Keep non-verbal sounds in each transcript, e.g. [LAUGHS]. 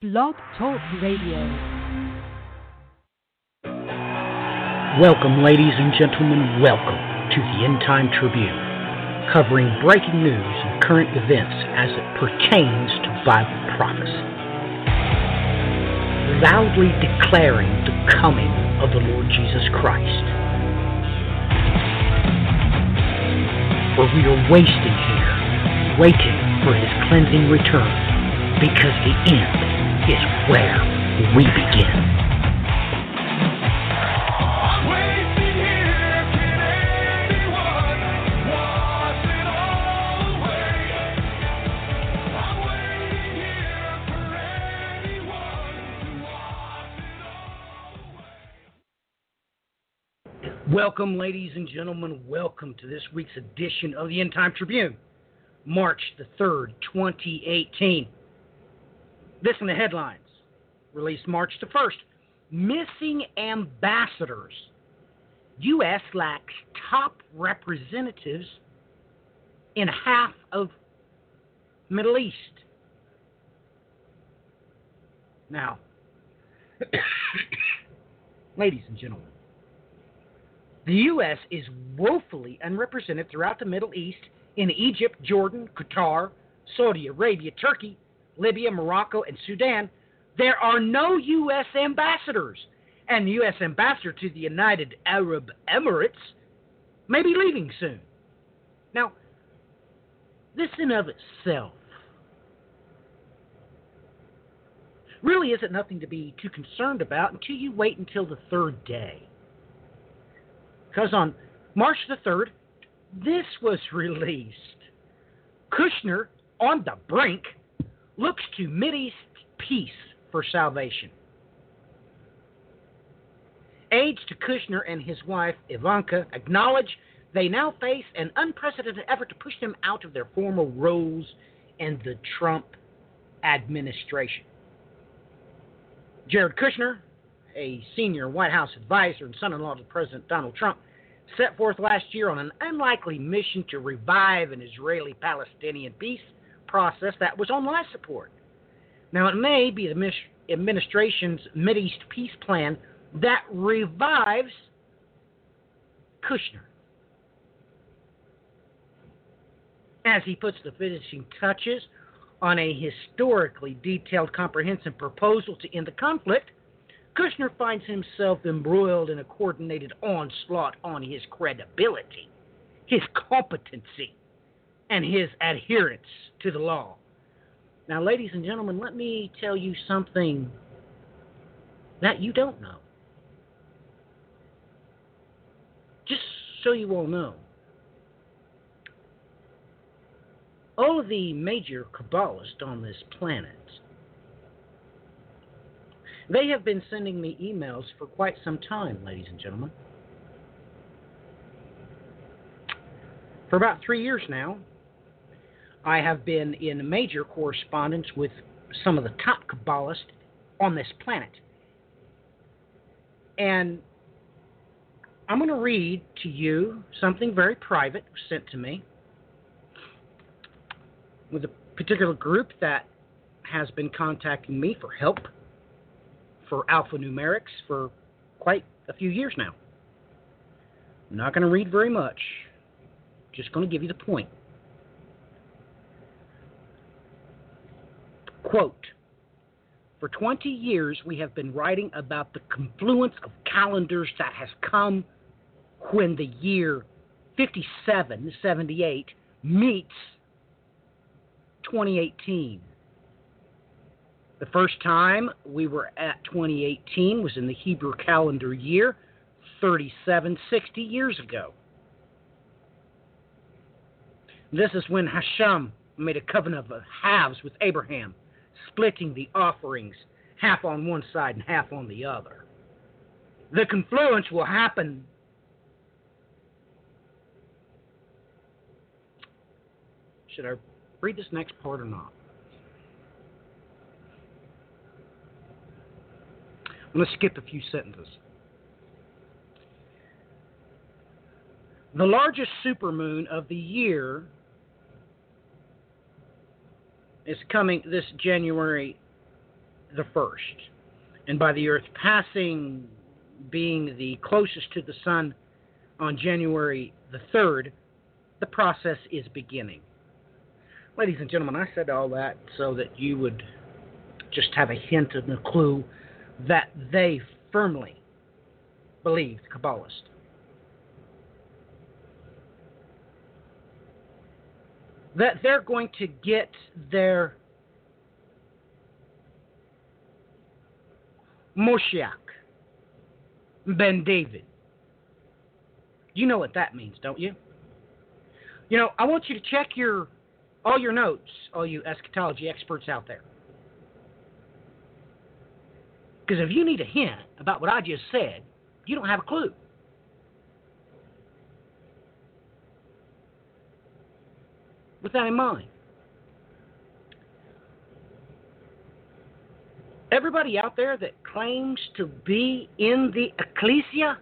Blog Talk Radio. Welcome, ladies and gentlemen. Welcome to the End Time Tribune, covering breaking news and current events as it pertains to Bible prophecy. Loudly declaring the coming of the Lord Jesus Christ. For we are wasting here, waiting for his cleansing return, because the end is where we begin. Welcome, ladies and gentlemen. Welcome to this week's edition of the End Time Tribune, March the 3rd, 2018. This in the headlines, released March the 1st. Missing ambassadors. U.S. lacks top representatives in half of Middle East. Now, [COUGHS] ladies and gentlemen, the U.S. is woefully unrepresented throughout the Middle East in Egypt, Jordan, Qatar, Saudi Arabia, Turkey, Libya, Morocco, and Sudan. There are no U.S. ambassadors, and the U.S. ambassador to the United Arab Emirates may be leaving soon. Now, this in of itself really isn't nothing to be too concerned about until you wait until the third day. Because on March the 3rd, this was [LAUGHS] released. Kushner on the brink looks to Mideast peace for salvation. Aides to Kushner and his wife Ivanka acknowledge they now face an unprecedented effort to push them out of their former roles in the Trump administration. Jared Kushner, a senior White House advisor and son in law to President Donald Trump, set forth last year on an unlikely mission to revive an Israeli Palestinian peace process that was on life support. Now, it may be the administration's Mideast peace plan that revives Kushner. As he puts the finishing touches on a historically detailed, comprehensive proposal to end the conflict, Kushner finds himself embroiled in a coordinated onslaught on his credibility, his competency, and his adherence to the law. Now, ladies and gentlemen, let me tell you something that you don't know. Just so you all know. All of the major Kabbalists on this planet they have been sending me emails for quite some time, ladies and gentlemen. For about three years now, I have been in major correspondence with some of the top Kabbalists on this planet. And I'm going to read to you something very private sent to me with a particular group that has been contacting me for help for alphanumerics for quite a few years now. I'm not going to read very much, just going to give you the point. Quote For 20 years, we have been writing about the confluence of calendars that has come when the year 5778 meets 2018. The first time we were at 2018 was in the Hebrew calendar year 3760 years ago. This is when Hashem made a covenant of halves with Abraham, splitting the offerings half on one side and half on the other. The confluence will happen Should I read this next part or not? I'm going to skip a few sentences. The largest supermoon of the year is coming this January the 1st. And by the Earth passing, being the closest to the Sun on January the 3rd, the process is beginning. Ladies and gentlemen, I said all that so that you would just have a hint and a clue that they firmly believed Kabbalist. That they're going to get their Moshiach, Ben David. You know what that means, don't you? You know, I want you to check your all your notes, all you eschatology experts out there. Because if you need a hint about what I just said, you don't have a clue. With that in mind, everybody out there that claims to be in the ecclesia,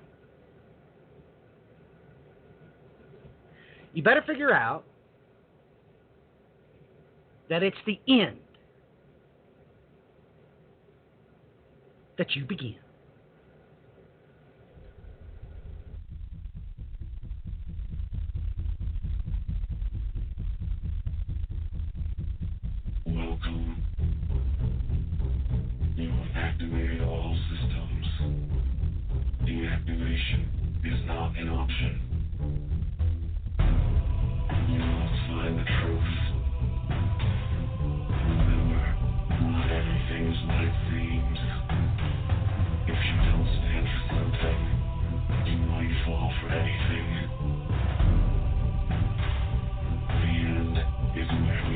you better figure out that it's the end that you begin. Activated all systems. Deactivation is not an option. You must find the truth. Remember, not everything is what it seems. If you don't stand for something, you might fall for anything. The end is where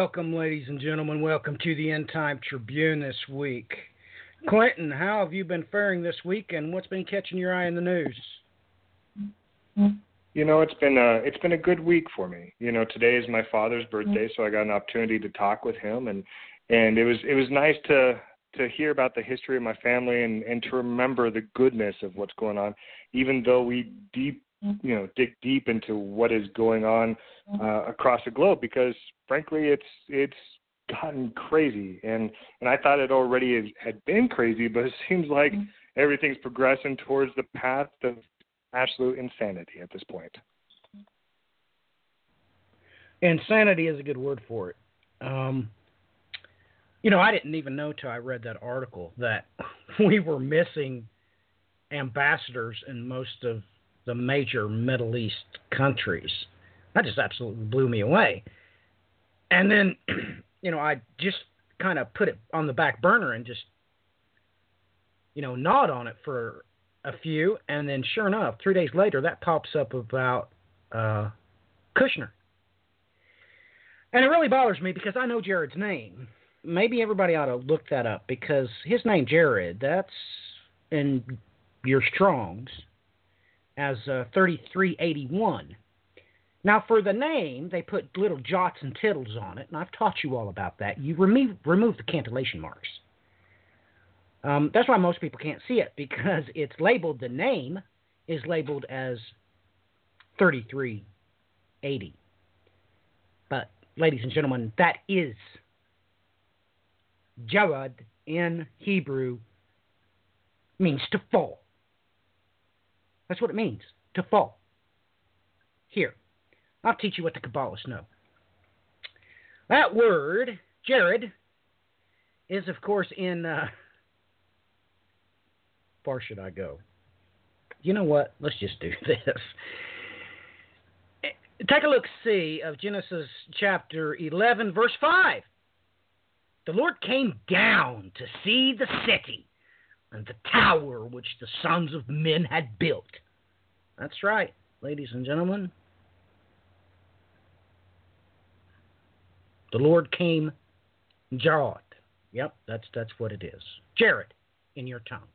Welcome, ladies and gentlemen. Welcome to the End Time Tribune this week. Clinton, how have you been faring this week, and what's been catching your eye in the news? You know, it's been a it's been a good week for me. You know, today is my father's birthday, so I got an opportunity to talk with him, and and it was it was nice to to hear about the history of my family and and to remember the goodness of what's going on, even though we deep you know dig deep into what is going on uh, across the globe because frankly it's it's gotten crazy and and I thought it already had- had been crazy but it seems like everything's progressing towards the path of absolute insanity at this point. Insanity is a good word for it. Um, you know, I didn't even know till I read that article that [LAUGHS] we were missing ambassadors in most of the major Middle East countries. That just absolutely blew me away. And then, [CLEARS THROAT] you know, I just kind of put it on the back burner and just, you know, gnawed on it for a few. And then, sure enough, three days later, that pops up about uh, Kushner. And it really bothers me because I know Jared's name. Maybe everybody ought to look that up because his name, Jared, that's in your Strongs as uh, 3381. Now, for the name, they put little jots and tittles on it, and I've taught you all about that. You remove, remove the cantillation marks. Um, that's why most people can't see it because [LAUGHS] it's labeled, the name is labeled as 3380. But, ladies and gentlemen, that is Jared in Hebrew means to fall. That's what it means, to fall. Here, I'll teach you what the Kabbalists know. That word, Jared, is of course in. Uh, far should I go? You know what? Let's just do [LAUGHS] this. Take a look, see, of Genesis chapter 11, verse 5. The Lord came down to see the city and the tower which the sons of men had built. That's right, ladies and gentlemen. The Lord came Jared. Yep, that's that's what it is. Jared in your tongue.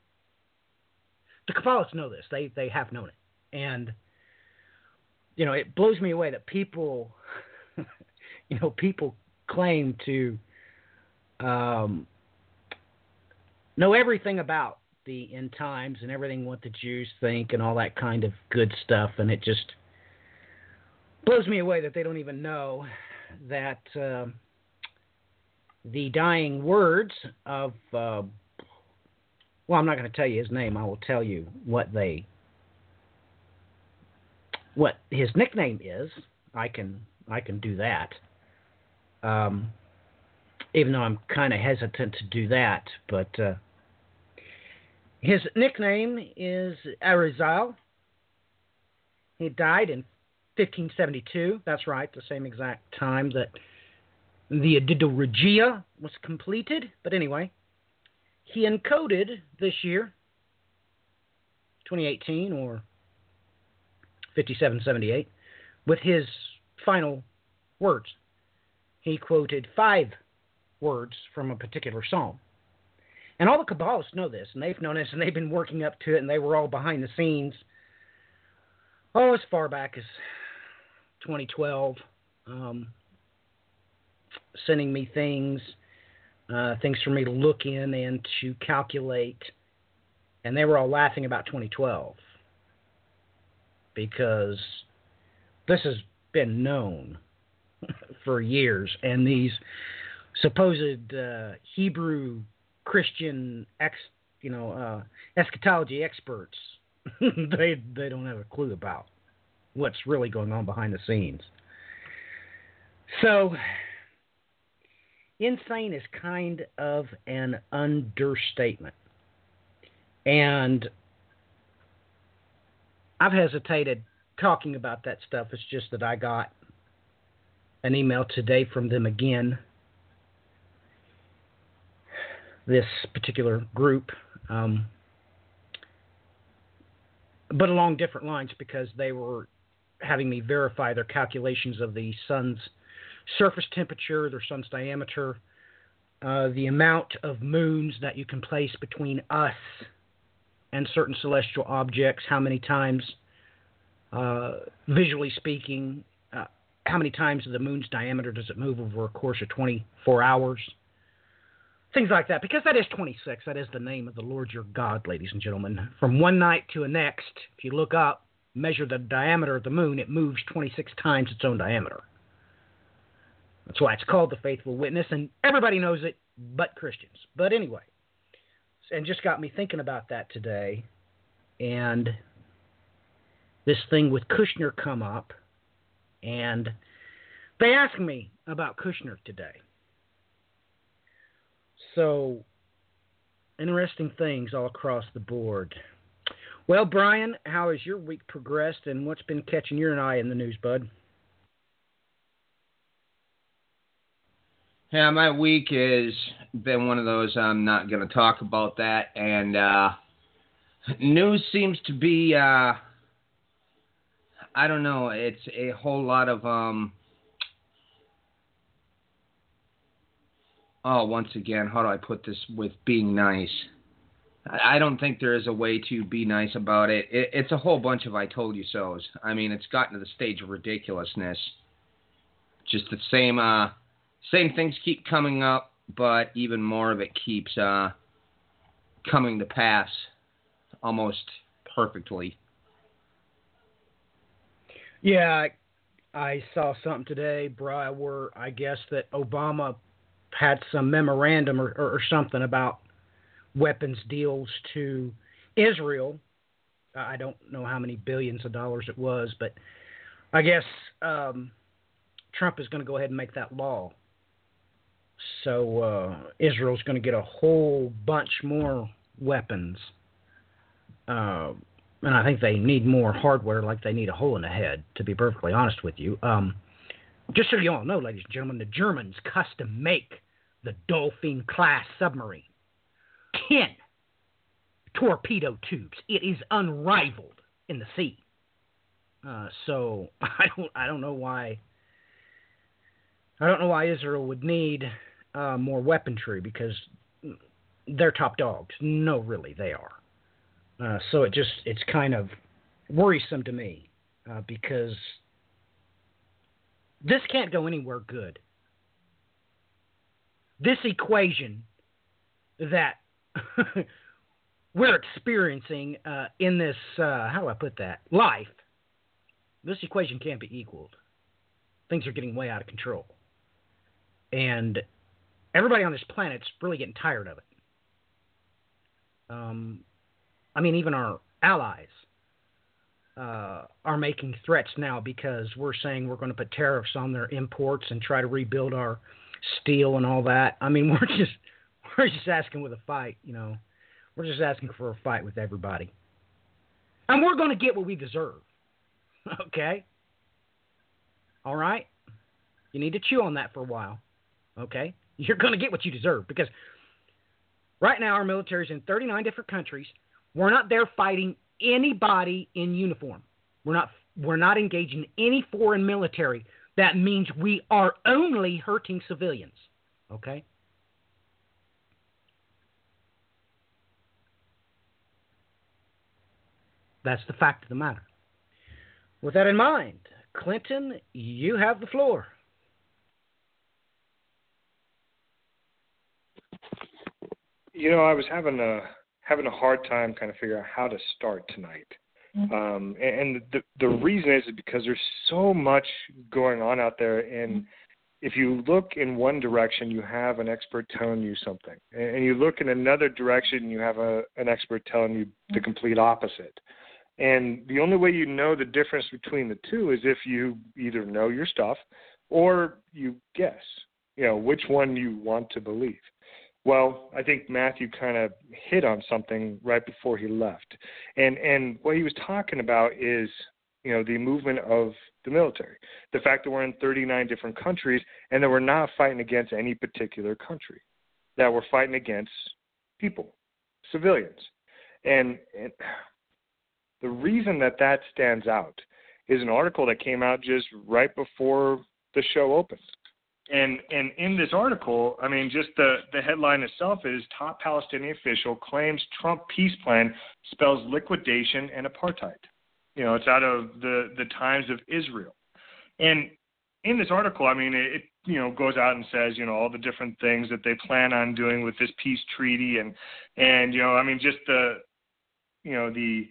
The Kabbalists know this. They they have known it. And you know, it blows me away that people [LAUGHS] you know, people claim to um, know everything about the end times and everything what the Jews think and all that kind of good stuff, and it just blows me away that they don't even know that uh, the dying words of uh, well, I'm not going to tell you his name. I will tell you what they what his nickname is. I can I can do that. Um, even though I'm kind of hesitant to do that, but uh, his nickname is Arizal. He died in 1572. That's right, the same exact time that the Edita Regia was completed. But anyway, he encoded this year, 2018 or 5778, with his final words. He quoted five words from a particular psalm. And all the Kabbalists know this, and they've known this, and they've been working up to it, and they were all behind the scenes. Oh, as far back as 2012, um, sending me things, uh, things for me to look in and to calculate. And they were all laughing about 2012 because this has been known [LAUGHS] for years, and these supposed uh, Hebrew Christian ex, you know, uh, eschatology experts, [LAUGHS] they they don't have a clue about what's really going on behind the scenes. So insane is kind of an understatement. And I've hesitated talking about that stuff. It's just that I got an email today from them again. This particular group, um, but along different lines because they were having me verify their calculations of the sun's surface temperature, their sun's diameter, uh, the amount of moons that you can place between us and certain celestial objects, how many times, uh, visually speaking, uh, how many times the moon's diameter does it move over a course of 24 hours? Things like that, because that is 26. That is the name of the Lord your God, ladies and gentlemen. From one night to the next, if you look up, measure the diameter of the moon, it moves 26 times its own diameter. That's why it's called the faithful witness, and everybody knows it but Christians. But anyway, and just got me thinking about that today, and this thing with Kushner come up, and they asked me about Kushner today. So, interesting things all across the board. Well, Brian, how has your week progressed, and what's been catching your eye in the news, bud? Yeah, my week has been one of those I'm not going to talk about that, and uh, news seems to be uh, I don't know, it's a whole lot of um. Oh, once again, how do I put this with being nice? I don't think there is a way to be nice about it. it. It's a whole bunch of I told you so's. I mean, it's gotten to the stage of ridiculousness. Just the same uh same things keep coming up, but even more of it keeps uh, coming to pass almost perfectly. Yeah, I saw something today, Bri, where I guess that Obama had some memorandum or, or, or something about weapons deals to Israel. I don't know how many billions of dollars it was, but I guess um, Trump is going to go ahead and make that law so uh, Israel's going to get a whole bunch more weapons. Uh, and I think they need more hardware like they need a hole in the head, to be perfectly honest with you. Um, just so you all know, ladies and gentlemen, the Germans custom make the Dolphin class submarine. 10 torpedo tubes. It is unrivaled in the sea. Uh, so [LAUGHS] I don't I don't know why I don't know why Israel would need uh, more weaponry because they're top dogs. No, really, they are. Uh, so it just it's kind of worrisome to me uh, because this can't go anywhere good. This equation that [LAUGHS] we're experiencing uh, in this uh, how do I put that life, this equation can't be equaled. Things are getting way out of control, and everybody on this planet's really getting tired of it. Um, I mean, even our allies uh, are making threats now because we're saying we're going to put tariffs on their imports and try to rebuild our steel and all that. I mean, [LAUGHS] we're just we're just asking with a fight, you know. We're just asking for a fight with everybody, and we're going to get what we deserve. [LAUGHS] Okay. All right. You need to chew on that for a while. Okay. You're going to get what you deserve because right now our military is in 39 different countries. We're not there fighting anybody in uniform. We're not we're not engaging any foreign military. That means we are only hurting civilians. Okay? That's the fact of the matter. With that in mind, Clinton, you have the floor. you know, I was having a having a hard time kind of figuring out how to start tonight. Mm-hmm. Um, and the the reason is because there's so much going on out there, and mm-hmm. if you look in one direction, you have an expert telling you something, and you look in another direction, you have a an expert telling you the mm-hmm. complete opposite. And the only way you know the difference between the two is if you either know your stuff or you guess. You know, which one you want to believe. Well, I think Matthew kind of hit on something right before he left. And and what he was talking about is, you know, the movement of the military. The fact that we're in 39 different countries and that we're not fighting against any particular country. That we're fighting against people, civilians. And, and the reason that that stands out is an article that came out just right before the show opened. And and in this article, I mean, just the the headline itself is top Palestinian official claims Trump peace plan spells liquidation and apartheid. You know, it's out of the the Times of Israel. And in this article, I mean, it, you know goes out and says you know all the different things that they plan on doing with this peace treaty and and you know I mean just the you know the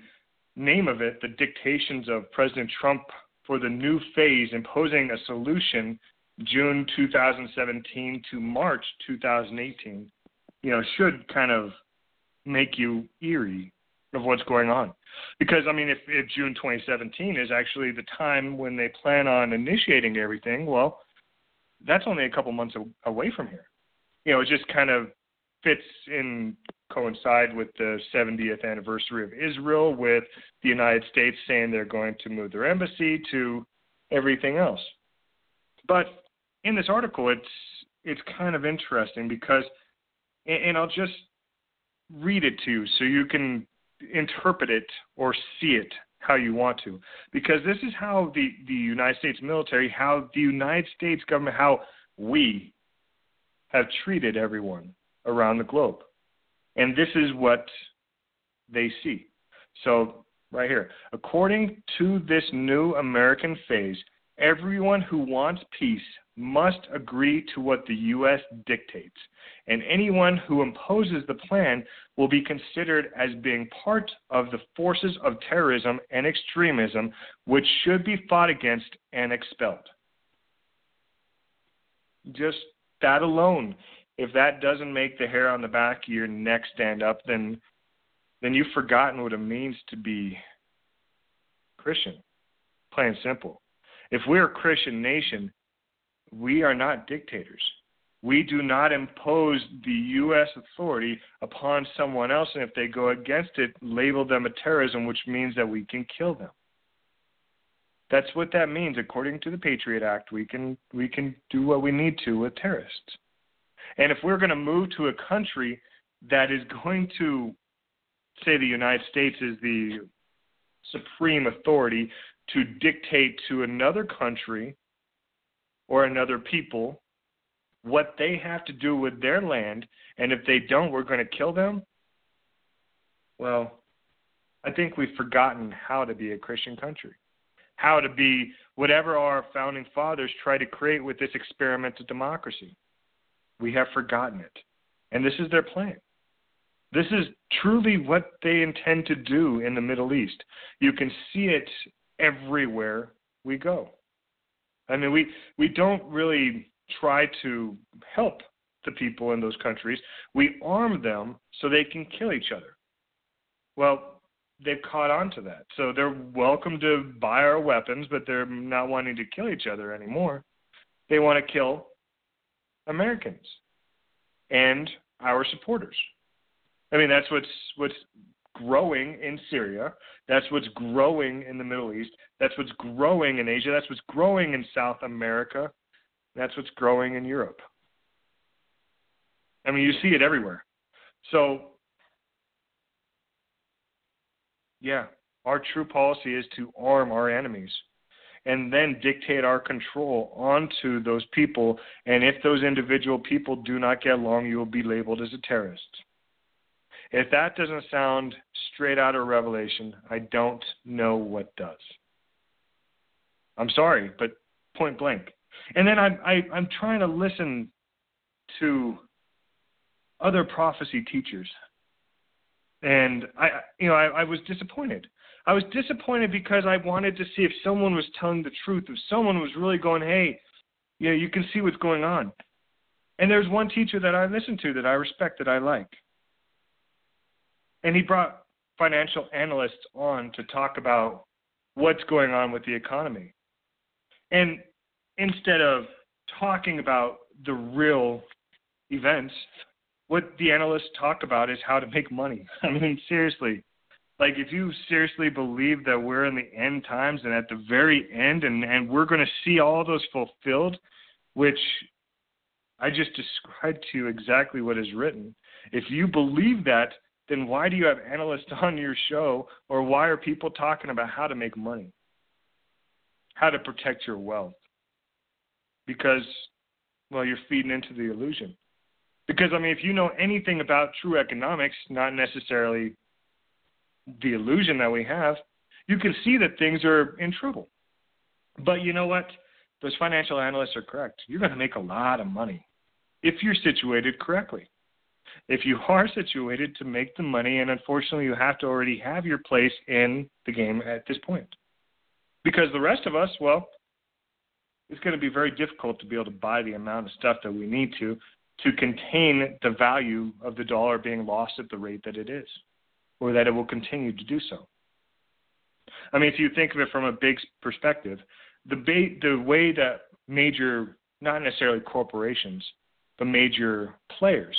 name of it, the dictations of President Trump for the new phase imposing a solution June 2017 to March 2018, you know, should kind of make you eerie of what's going on. Because I mean, if, if June 2017 is actually the time when they plan on initiating everything, well, that's only a couple months away from here. You know, it just kind of fits in coincide with the 70th anniversary of Israel, with the United States saying they're going to move their embassy to everything else. But in this article, it's it's kind of interesting because, and I'll just read it to you so you can interpret it or see it how you want to, because this is how the the United States military, how the United States government, how we have treated everyone around the globe, and this is what they see. So right here, according to this new American phase, everyone who wants peace must agree to what the U.S. dictates, and anyone who imposes the plan will be considered as being part of the forces of terrorism and extremism which should be fought against and expelled. Just that alone, if that doesn't make the hair on the back of your neck stand up, then then you've forgotten what it means to be Christian. Plain simple. If we're a Christian nation, we are not dictators. We do not impose the U.S. authority upon someone else, and if they go against it, label them a terrorism, which means that we can kill them. That's what that means. According to the Patriot Act, we can we can do what we need to with terrorists. And if we're going to move to a country that is going to say the United States is the supreme authority to dictate to another country or another people what they have to do with their land, and if they don't, we're going to kill them? Well, I think we've forgotten how to be a Christian country, how to be whatever our founding fathers tried to create with this experiment of democracy. We have forgotten it. And this is their plan. This is truly what they intend to do in the Middle East. You can see it everywhere we go. I mean, we we don't really try to help the people in those countries. We arm them so they can kill each other. Well, they've caught on to that. So they're welcome to buy our weapons, but they're not wanting to kill each other anymore. They want to kill Americans and our supporters. I mean, that's what's what's growing in Syria. That's what's growing in the Middle East. That's what's growing in Asia. That's what's growing in South America. That's what's growing in Europe. I mean, you see it everywhere. So, yeah, our true policy is to arm our enemies and then dictate our control onto those people. And if those individual people do not get along, you will be labeled as a terrorist. If that doesn't sound straight out of Revelation, I don't know what does. I'm sorry, but point blank. And then I'm I, I'm trying to listen to other prophecy teachers, and I you know I, I was disappointed. I was disappointed because I wanted to see if someone was telling the truth, if someone was really going, hey, you know, you can see what's going on. And there's one teacher that I listen to that I respect that I like and he brought financial analysts on to talk about what's going on with the economy. And instead of talking about the real events. What the analysts talk about is how to make money. [LAUGHS] I mean, seriously. Like if you seriously believe that we're in the end times and at the very end and, and we're gonna see all those fulfilled, which I just described to you exactly what is written. If you believe that, then why do you have analysts [LAUGHS] on your show or why are people talking about how to make money? How to protect your wealth? Because well, you're feeding into the illusion. Because I mean, if you know anything about true economics, not necessarily the illusion that we have, you can see that things are in trouble. But you know what? Those financial analysts are correct. You're going to make a lot of money if you're situated correctly. If you [LAUGHS] are situated to make the money, and unfortunately, you have to already have your place in the game at this point. Because the rest of us, well, it's going to be very difficult to be able to buy the amount of stuff that we need to to contain the value of the dollar being lost at the rate that it is, or that it will continue to do so. I mean, if you think of it from a big perspective, the ba- the way that major, not necessarily corporations, but major players,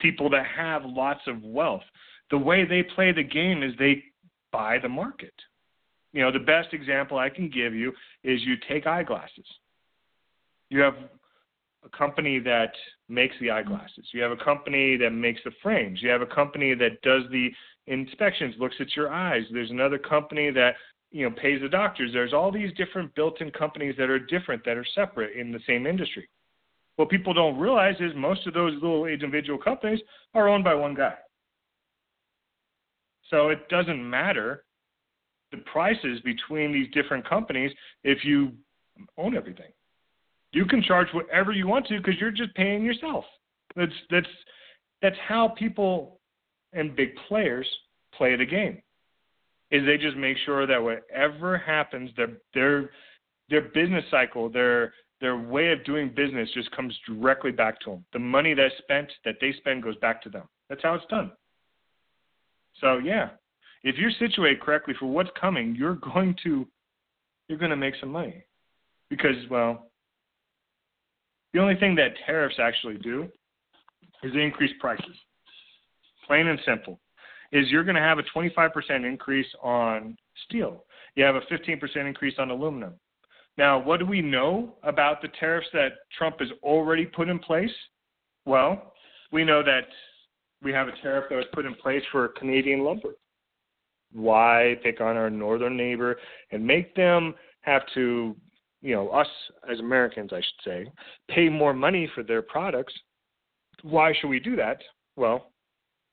people that have lots of wealth, the way they play the game is they buy the market. You know, the best example I can give you is you take eyeglasses. You have a company that makes the eyeglasses. You have a company that makes the frames. You have a company that does the inspections, looks at your eyes. There's another company that you know pays the doctors. There's all these different built-in companies that are different that are separate in the same industry. What people don't realize is most of those little individual companies are owned by one guy. So it doesn't matter the prices between these different companies if you own everything. You can charge whatever you want to because you're just paying yourself. That's that's that's how people and big players play the game. Is they just make sure that whatever happens, their their their business cycle, their their way of doing business just comes directly back to them. The money that's spent that they spend goes back to them. That's how it's done. So yeah, if you're situated correctly for what's coming, you're [LAUGHS] going to you're going to make some money because well, the only thing that tariffs actually do is increase prices. Plain and simple. Is you're going to have a 25% increase on steel. You have a 15% increase on aluminum. Now, what do we know about the tariffs that Trump has already put in place? Well, we know that we have a tariff that was put in place for Canadian lumber. Why pick on our northern neighbor and make them have to you know, us as Americans, I should say, pay more money for their products. Why should we do that? Well,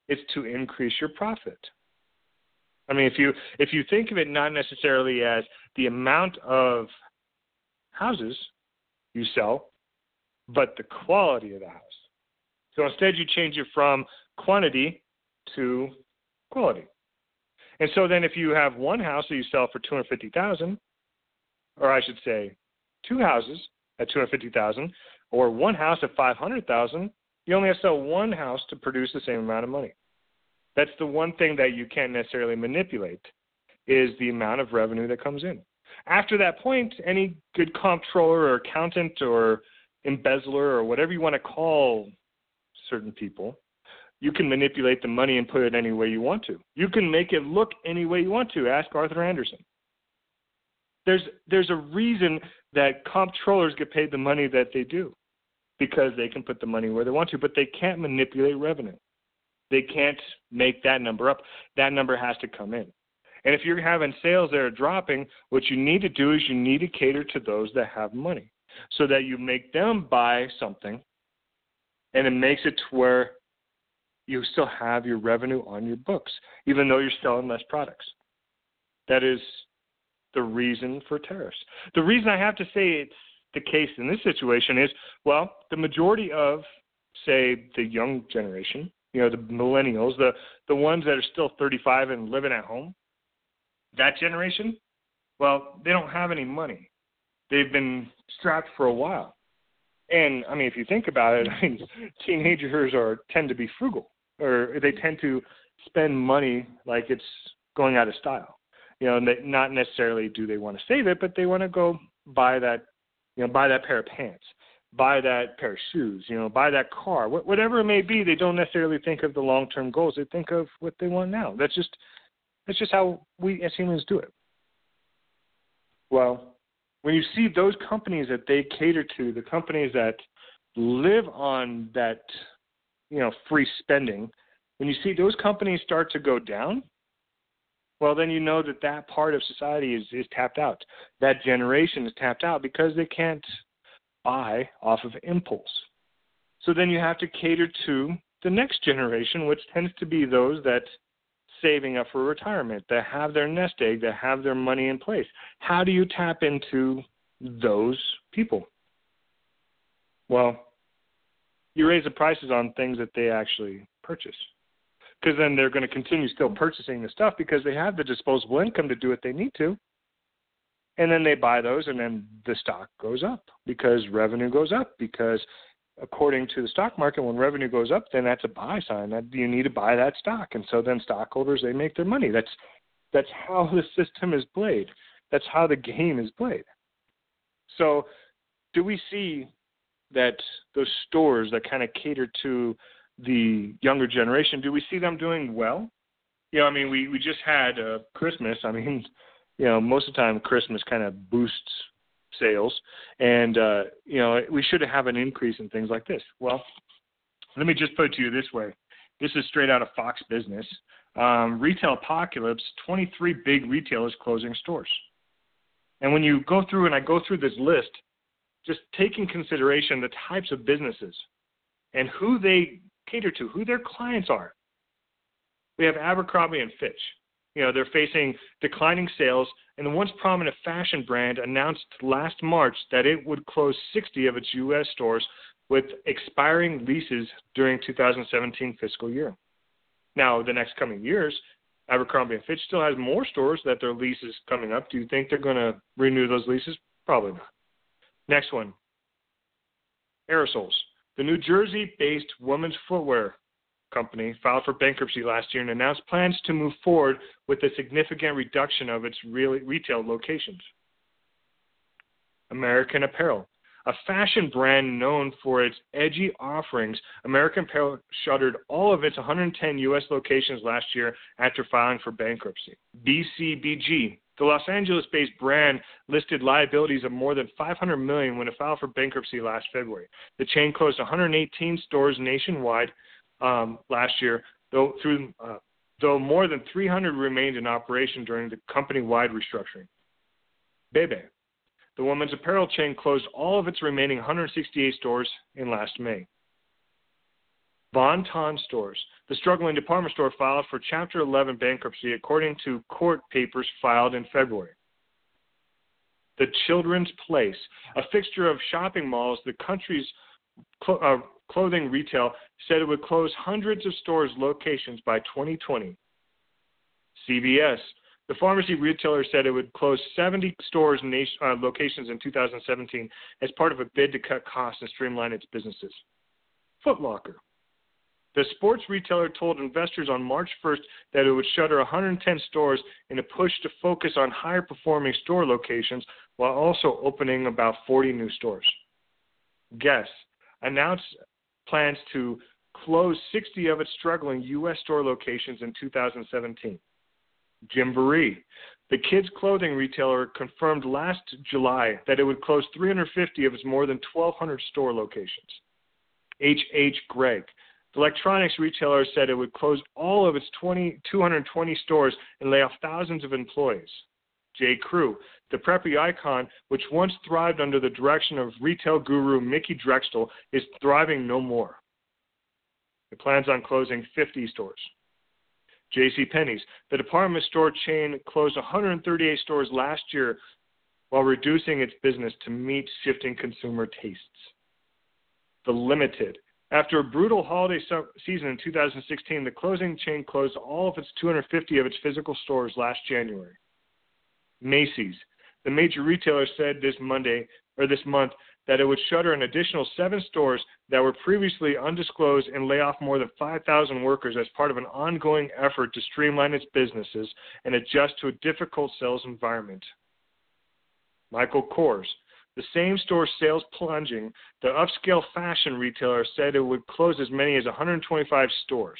it's to increase your profit. I mean, if you if you think of it not necessarily as the amount of houses you sell, but the quality of the house. So instead, you change it from quantity to quality. And so then, if you have one house that you sell for two hundred fifty thousand, or I should say, two houses at 250,000 or one house at 500,000, you only have to sell one house to produce the same amount of money. That's the one thing that you can't necessarily manipulate is the amount of revenue that comes in. After that point, any good comptroller or accountant or embezzler or whatever you want to call certain people, you can manipulate the money and put it any way you want to. You can make it look any way you want to. Ask Arthur Andersen there's there's a reason that comptrollers get paid the money that they do because they can put the money where they want to, but they can't manipulate revenue. They can't make that number up. That number has to come in. And if you're having sales that are dropping, what you need to do is you need to cater to those that have money so that you make them buy something and it makes it to where you still have your revenue on your books, even though you're selling less products. That is the reason for tariffs. The reason I have to say it's the case in this situation is, well, the majority of, say, the young generation, you know, the millennials, the the ones that are still 35 and living at home, that generation, well, they don't have any money. They've been strapped for a while. And I mean, if you think about it, [LAUGHS] I mean, teenagers are tend to be frugal, or they tend to spend money like it's going out of style you know, and not necessarily do they want to save it, but they want to go buy that, you know, buy that pair of pants. buy that pair of shoes, you know, buy that car, wh- whatever it may be. They don't necessarily think of the long-term goals. They think of what they want now. That's just that's just how we as humans do it. Well, when you see those companies that they cater to, the companies that live on that, you know, free spending, when you see those companies start to go down, well, then you know that that part of society is, is tapped out. That generation is tapped out because they can't buy off of impulse. So then you have to cater to the next generation, which tends to be those that saving up for retirement, that have their nest egg, that have their money in place. How do you tap into those people? Well, you raise the prices on things that they actually purchase because then they're going to continue still purchasing the stuff because they have the disposable income to do what they need to. And then they buy those, and then the stock goes up because revenue goes up. Because according to the stock market, when revenue goes up, then that's a buy sign that you need to buy that stock. And so then stockholders they make their money. That's that's how the system is played. That's how the game is played. So, do we see that those stores that kind of cater to the younger generation, do we see them doing well? You know, I mean, we we just had uh, Christmas. I mean, [LAUGHS] you know, most of the time Christmas kind of boosts sales, and uh, you know, we should have an increase in things like this. Well, let me just put it to you this way: this is straight out of Fox Business. Um, retail apocalypse: 23 big retailers closing stores. And when you go through, and I go through this list, just taking consideration the types of businesses and who they cater to, who their clients are. We have Abercrombie and Fitch. You know, they're facing declining sales, and the once prominent fashion brand announced last March that it would close 60 of its U.S. stores with expiring leases during 2017 fiscal year. Now, the next coming years, Abercrombie and Fitch still has more stores that their leases coming up. Do you think they're going to renew those leases? Probably not. Next one, Aerosoles. The New Jersey based women's footwear company filed for bankruptcy last year and announced plans to move forward with a significant reduction of its retail locations. American Apparel. A fashion brand known for its edgy offerings, American Apparel shuttered all of its 110 U.S. locations last year after filing for bankruptcy. BCBG, the Los Angeles-based brand listed liabilities of more than 500 million when it filed for bankruptcy last February. The chain closed 118 stores nationwide um, last year, though through uh, though more than 300 remained in operation during the company-wide restructuring. Bebe, the women's apparel chain, closed all of its remaining 168 stores in last May. Bon-Ton Stores, the struggling department store filed for Chapter 11 bankruptcy according to court papers filed in February. The Children's Place, a fixture of shopping malls, the country's uh, clothing retail, said it would close hundreds of stores locations by 2020. CVS, the pharmacy retailer said it would close 70 stores nation, uh, locations in 2017 as part of a bid to cut costs and streamline its businesses. Foot Locker, the sports retailer told investors on March 1st that it would shutter 110 stores in a push to focus on higher performing store locations while also opening about 40 new stores. Guess announced plans to close 60 of its struggling U.S. store locations in 2017. Gymboree, the kids' clothing retailer, confirmed last July that it would close 350 of its more than 1,200 store locations. H. H. Gregg, the electronics retailer said it would close all of its 20, 220 stores and lay off thousands of employees. J. Crew, the preppy icon, which once thrived under the direction of retail guru Mickey Drexler, is thriving no more. It plans on closing 50 stores. J.C. Penney's, the department store chain, closed 138 stores last year while reducing its business to meet shifting consumer tastes. The Limited, after a brutal holiday season in 2016, the closing chain closed all of its 250 of its physical stores last January. Macy's, the major retailer, said this Monday or this month that it would shutter an additional seven stores that were previously undisclosed and lay off more than 5,000 workers as part of an ongoing effort to streamline its businesses and adjust to a difficult sales environment. Michael Kors, The same store sales plunging, the upscale fashion retailer said it would close as many as 125 stores.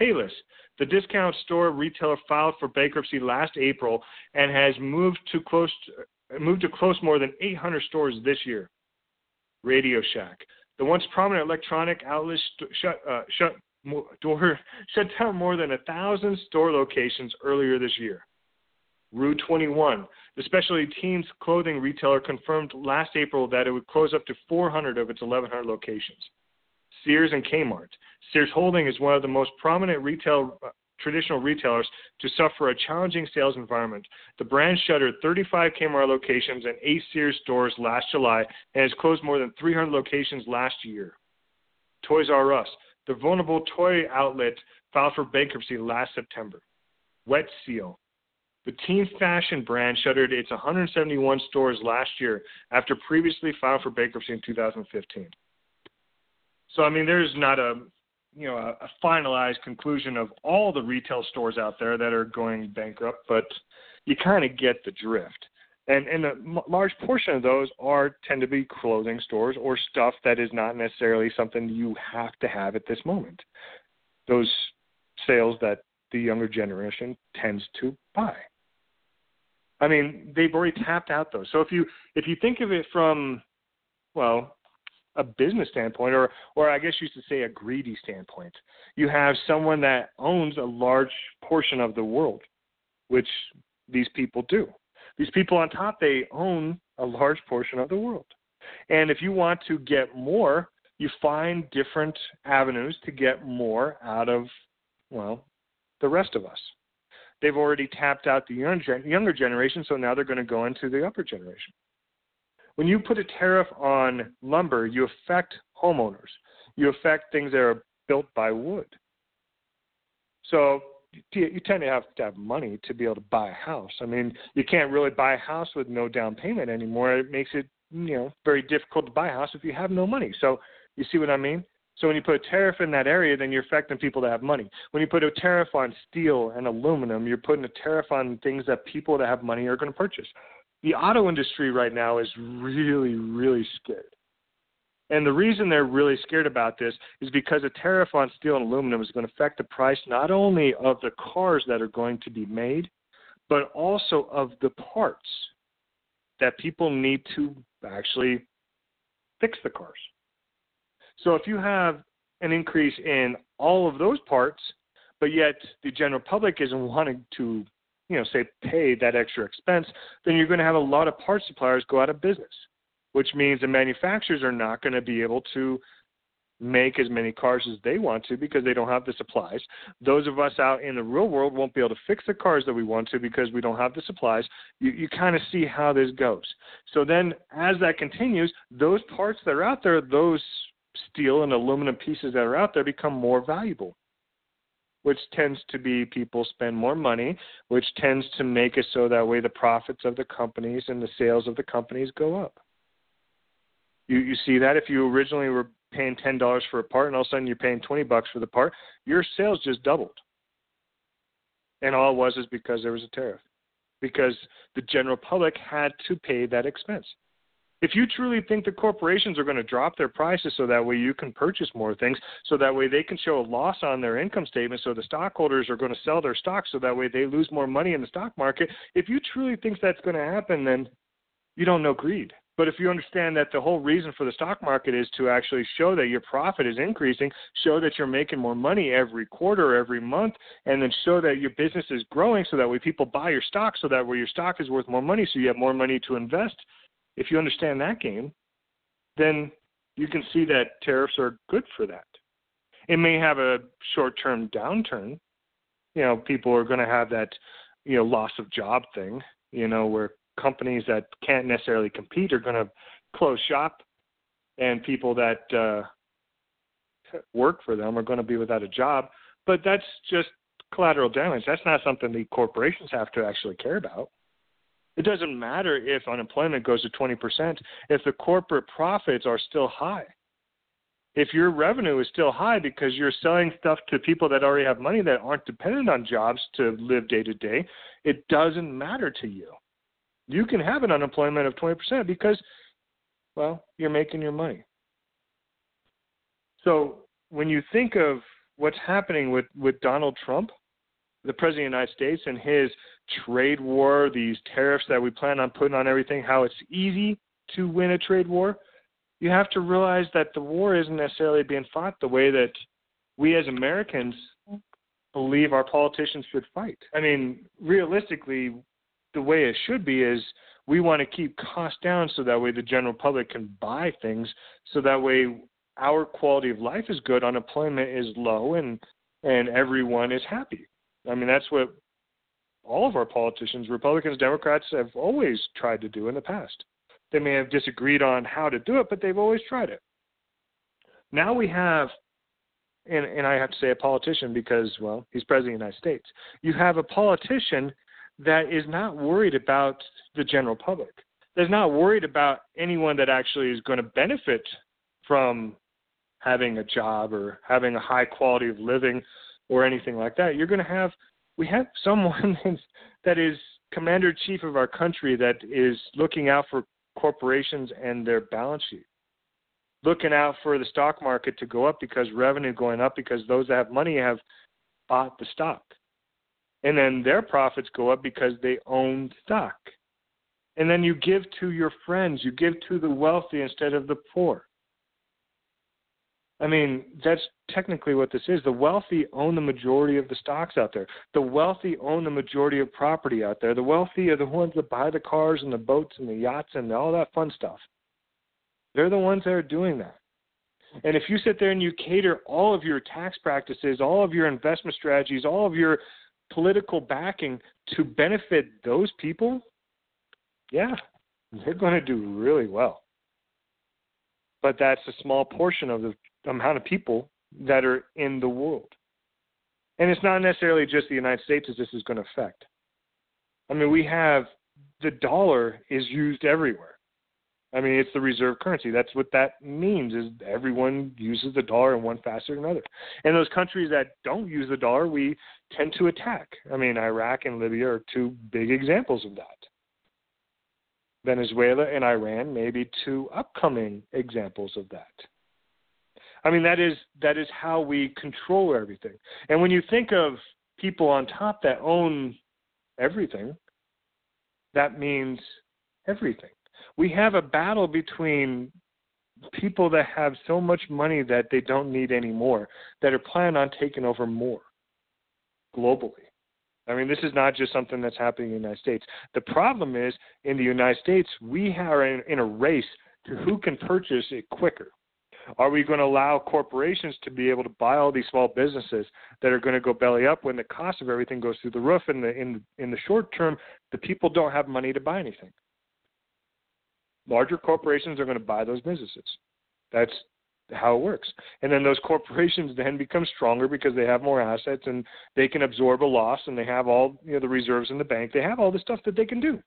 Payless, the discount store retailer filed for bankruptcy last April and has moved to close moved to close more than 800 stores this year. Radio Shack, the once prominent electronic outlet st- shut uh, shut door [LAUGHS] shut down more than a thousand store locations earlier this year. Rue 21, the specialty teens clothing retailer, confirmed last April that it would close up to 400 of its 1,100 locations. Sears and Kmart. Sears Holding is one of the most prominent retail uh, traditional retailers to suffer a challenging sales environment. The brand shuttered 35 Kmart locations and 8 Sears stores last July and has closed more than 300 locations last year. Toys R Us. The vulnerable toy outlet filed for bankruptcy last September. Wet Seal. The teen fashion brand shuttered its 171 stores last year after previously filed for bankruptcy in 2015. So I mean, there's not a you know a, a finalized conclusion of all the retail stores out there that are going bankrupt, but you kind of get the drift. And and a m- large portion of those are tend to be clothing stores or stuff that is not necessarily something you have to have at this moment. Those sales that the younger generation tends to buy. I mean, they've already tapped out those. So if you if you think of it from well, a business standpoint or or I guess you should say a greedy standpoint, you have someone that owns a large portion of the world, which these people do. These people on top they own a large portion of the world. And if you want to get more, you find different avenues to get more out of well, the rest of us they've already tapped out the younger generation, so now they're going to go into the upper generation. When you put a tariff on lumber, you affect homeowners. You affect things that are built by wood. So you tend to have to have money to be able to buy a house. I mean, you can't really buy a house with no down payment anymore. It makes it, you know, very difficult to buy a house if you have no money. So you see what I mean? So when you put a tariff in that area, then you're affecting people that have money. When you put a tariff on steel and aluminum, you're putting a tariff on things that people that have money are going to purchase. The auto industry right now is really, really scared. And the reason they're really scared about this is because a tariff on steel and aluminum is going to affect the price not only of the cars that are going to be made, but also of the parts that people need to actually fix the cars. So if you have an increase in all of those parts, but yet the general public isn't wanting to, you know, say pay that extra expense, then you're going to have a lot of parts suppliers go out of business, which means the manufacturers are not going to be able to make as many cars as they want to because they don't have the supplies. Those of us out in the real world won't be able to fix the cars that we want to because we don't have the supplies. You, you kind of see how this goes. So then, as that continues, those parts that are out there, those steel and aluminum pieces that are out there become more valuable, which tends to be people spend more money, which tends to make it so that way the profits of the companies and the sales of the companies go up. You you see that if you originally were paying ten dollars for a part and all of a sudden you're paying twenty bucks for the part, your sales just doubled. And all it was is because there was a tariff. Because the general public had to pay that expense if you truly think the corporations are going to drop their prices so that way you can purchase more things, so that way they can show a loss on their income statement, so the stockholders are going to sell their stocks so that way they lose more money in the stock market, if you truly think that's going to happen, then you don't know greed. But if you understand that the whole reason for the stock market is to actually show that your profit is increasing, show that you're making more money every quarter, every month, and then show that your business is growing so that way people buy your stock so that way your stock is worth more money so you have more money to invest, if you understand that game, then you can see that tariffs are good for that. It may have a short-term downturn. You know, people are going to have that, you know, loss of job thing. You know, where companies that can't necessarily compete are going to close shop, and people that uh, work for them are going to be without a job. But that's just collateral damage. That's not something the corporations have to actually care about. It doesn't matter if unemployment goes to 20% if the corporate profits are still high. If your revenue is still high because you're selling stuff to people that already have money that aren't dependent on jobs to live day to day, it doesn't matter to you. You can have an unemployment of 20% because, well, you're making your money. So when you think of what's happening with, with Donald Trump, the President of the United States, and his trade war, these tariffs that we plan on putting on everything, how it's easy to win a trade war, you have to realize that the war isn't necessarily being fought the way that we as Americans believe our politicians should fight. I mean, realistically, the way it should be is we want to keep costs down so that way the general public can buy things so that way our quality of life is good, unemployment is low and and everyone is happy. I mean, that's what all of our politicians, Republicans, Democrats, have always tried to do in the past. They may have disagreed on how to do it, but they've always tried it. Now we have, and, and I have to say a politician because, well, he's president of the United States. You have a politician that is not worried about the general public. That's not worried about anyone that actually is going to benefit from having a job or having a high quality of living or anything like that. You're going to have we have [LAUGHS] someone that is commander in chief of our country that is looking out for corporations and their balance sheet, looking out for the stock market to go up because revenue going up because those that have money have bought the stock, and then their profits go up because they own stock. And then you give to your friends, you give to the wealthy instead of the poor. I mean, that's technically what this is. The wealthy own the majority of the stocks out there. The wealthy own the majority of property out there. The wealthy are the ones that buy the cars and the boats and the yachts and all that fun stuff. They're the ones that are doing that. And if you sit there and you cater all of your tax practices, all of your investment strategies, all of your political backing to benefit those people, yeah, they're going to do really well. But that's a small portion of the amount of people that are in the world. And it's not necessarily just the United States as this is going to affect. I mean, we have the dollar is used everywhere. I mean, it's the reserve currency. That's what that means is everyone uses the dollar in one facet or another. And those countries that don't use the dollar, we tend to attack. I mean, Iraq and Libya are two big examples of that. Venezuela and Iran may be two upcoming examples of that. I mean, that is that is how we control everything. And when you think of people on top that own everything, that means everything. We have a battle between people that have so much money that they don't need anymore that are planning on taking over more globally. I mean, this is not just something that's happening in the United States. The problem is in the United States, we are in, in a race to who can purchase it quicker. Are we going to allow corporations to be able to buy all these small businesses that are going to go belly up when the cost of everything goes through the roof? In the in in the short term, the people don't have money to buy anything. Larger corporations are going to buy those businesses. That's how it works. And then those corporations [LAUGHS] then become stronger because they have more assets and they can absorb a loss and they have all you know the reserves in the bank. They have all the stuff that they can do.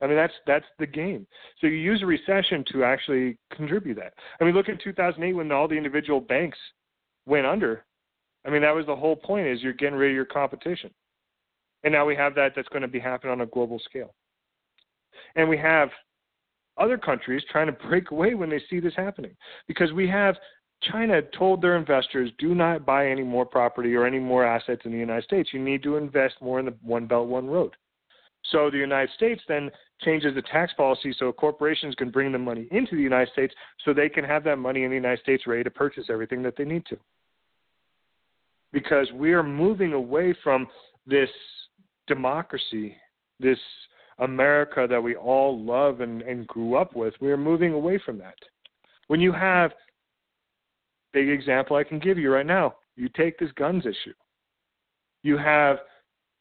I mean, that's that's the game. So you use a recession to actually contribute that. I mean, look at 2008 when all the individual banks went under. I mean, that was the whole point: is you're getting rid of your competition. And now we have that that's going to be happening on a global scale. And we have other countries trying to break away when they see this happening because we have China told their investors, do not buy any more property or any more assets in the United States. You need to invest more in the One Belt, One Road. So the United States then changes the tax policy so corporations can bring the money into the United States so they can have that money in the United States ready to purchase everything that they need to. Because we are moving away from this democracy, this America that we all love and, and grew up with. We are moving away from that. When you have big example I can give you right now, you take this guns issue. You have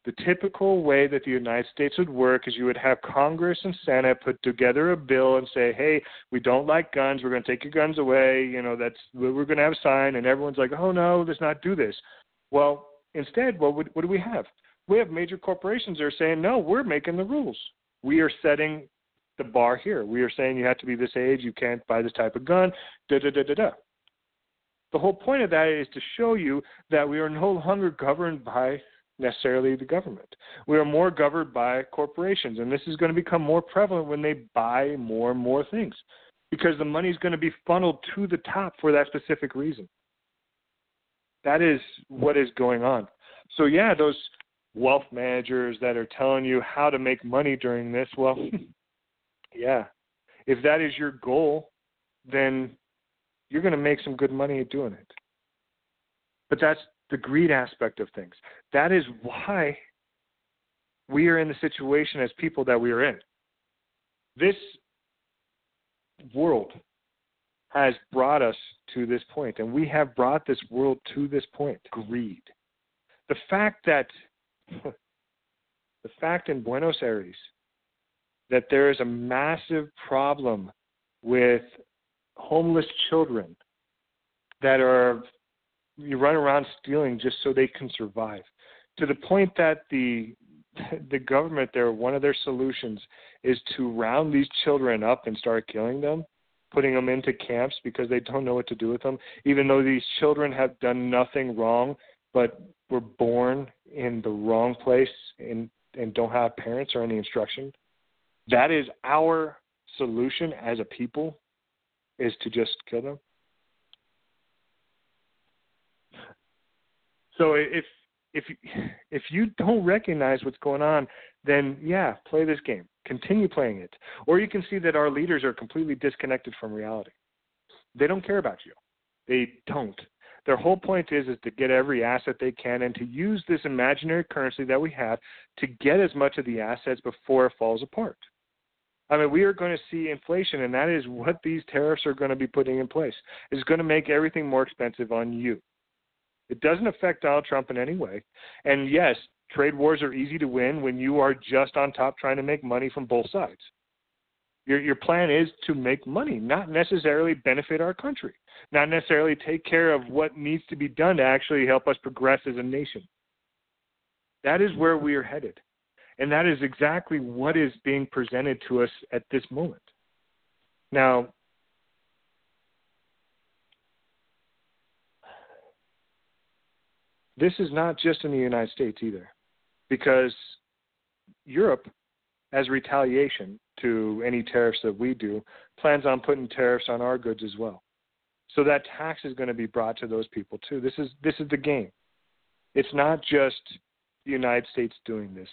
the typical way that the United States would work is you would have Congress and Senate put together a bill and say, "Hey, we don't like guns. We're going to take your guns away. You know, that's we're going to have a sign." And everyone's like, "Oh no, let's not do this." Well, instead, what would, what do we have? We have major corporations that are saying, "No, we're making the rules. We are setting the bar here. We are saying you have to be this age. You can't buy this type of gun." Da da da da da. The whole point of that is to show you that we are no longer governed by necessarily the government. We are more governed by corporations, and this is going to become more prevalent when they buy more and more things because the money is going to be funneled to the top for that specific reason. That is what is going on. So, yeah, those wealth managers that are telling you how to make money during this, well, [LAUGHS] yeah, if that is your goal, then you're going to make some good money at doing it. But that's the greed aspect of things. That is why we are in the situation as people that we are in. This world has brought us to this point, and we have brought this world to this point greed. The fact that, [LAUGHS] the fact in Buenos Aires that there is a massive problem with homeless children that are you run around stealing just so they can survive. To the point that the [LAUGHS] the government there one of their solutions is to round these children up and start killing them putting them into camps because they don't know what to do with them. Even though these children have done nothing wrong but were born in the wrong place and and don't have parents or any instruction that is our solution as a people is to just kill them So if if if you don't recognize what's going on, then yeah, play this game. Continue playing it. Or you can see that our leaders are completely disconnected from reality. They don't care about you. They don't. Their whole point is is to get every asset they can and to use this imaginary currency that we have to get as much of the assets before it falls apart. I mean, we are going to see inflation, and that is what these tariffs are going to be putting in place. It's going to make everything more expensive on you. It doesn't affect Donald Trump in any way. And yes, trade wars are easy to win when you are just on top trying to make money from both sides. Your your plan is to make money, not necessarily benefit our country, not necessarily take care of what needs to be done to actually help us progress as a nation. That is where we are headed. And that is exactly what is being presented to us at this moment. Now, This is not just in the United States either, because Europe, as retaliation to any tariffs that we do, plans on putting tariffs on our goods as well. So that tax is going to be brought to those people too. This is this is the game. It's not just the United States doing this.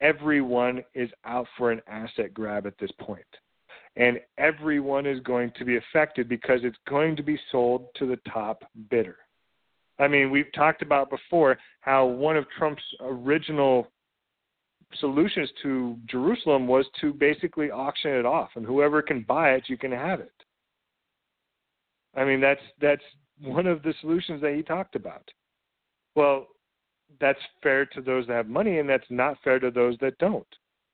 Everyone is out for an asset grab at this point. And everyone is going to be affected because it's going to be sold to the top bidder. I mean, we've talked about before how one of Trump's original solutions to Jerusalem was to basically auction it off, and whoever can buy it, you can have it. I mean, that's that's one of the solutions that he talked about. Well, that's fair to those that have money, and that's not fair to those that don't,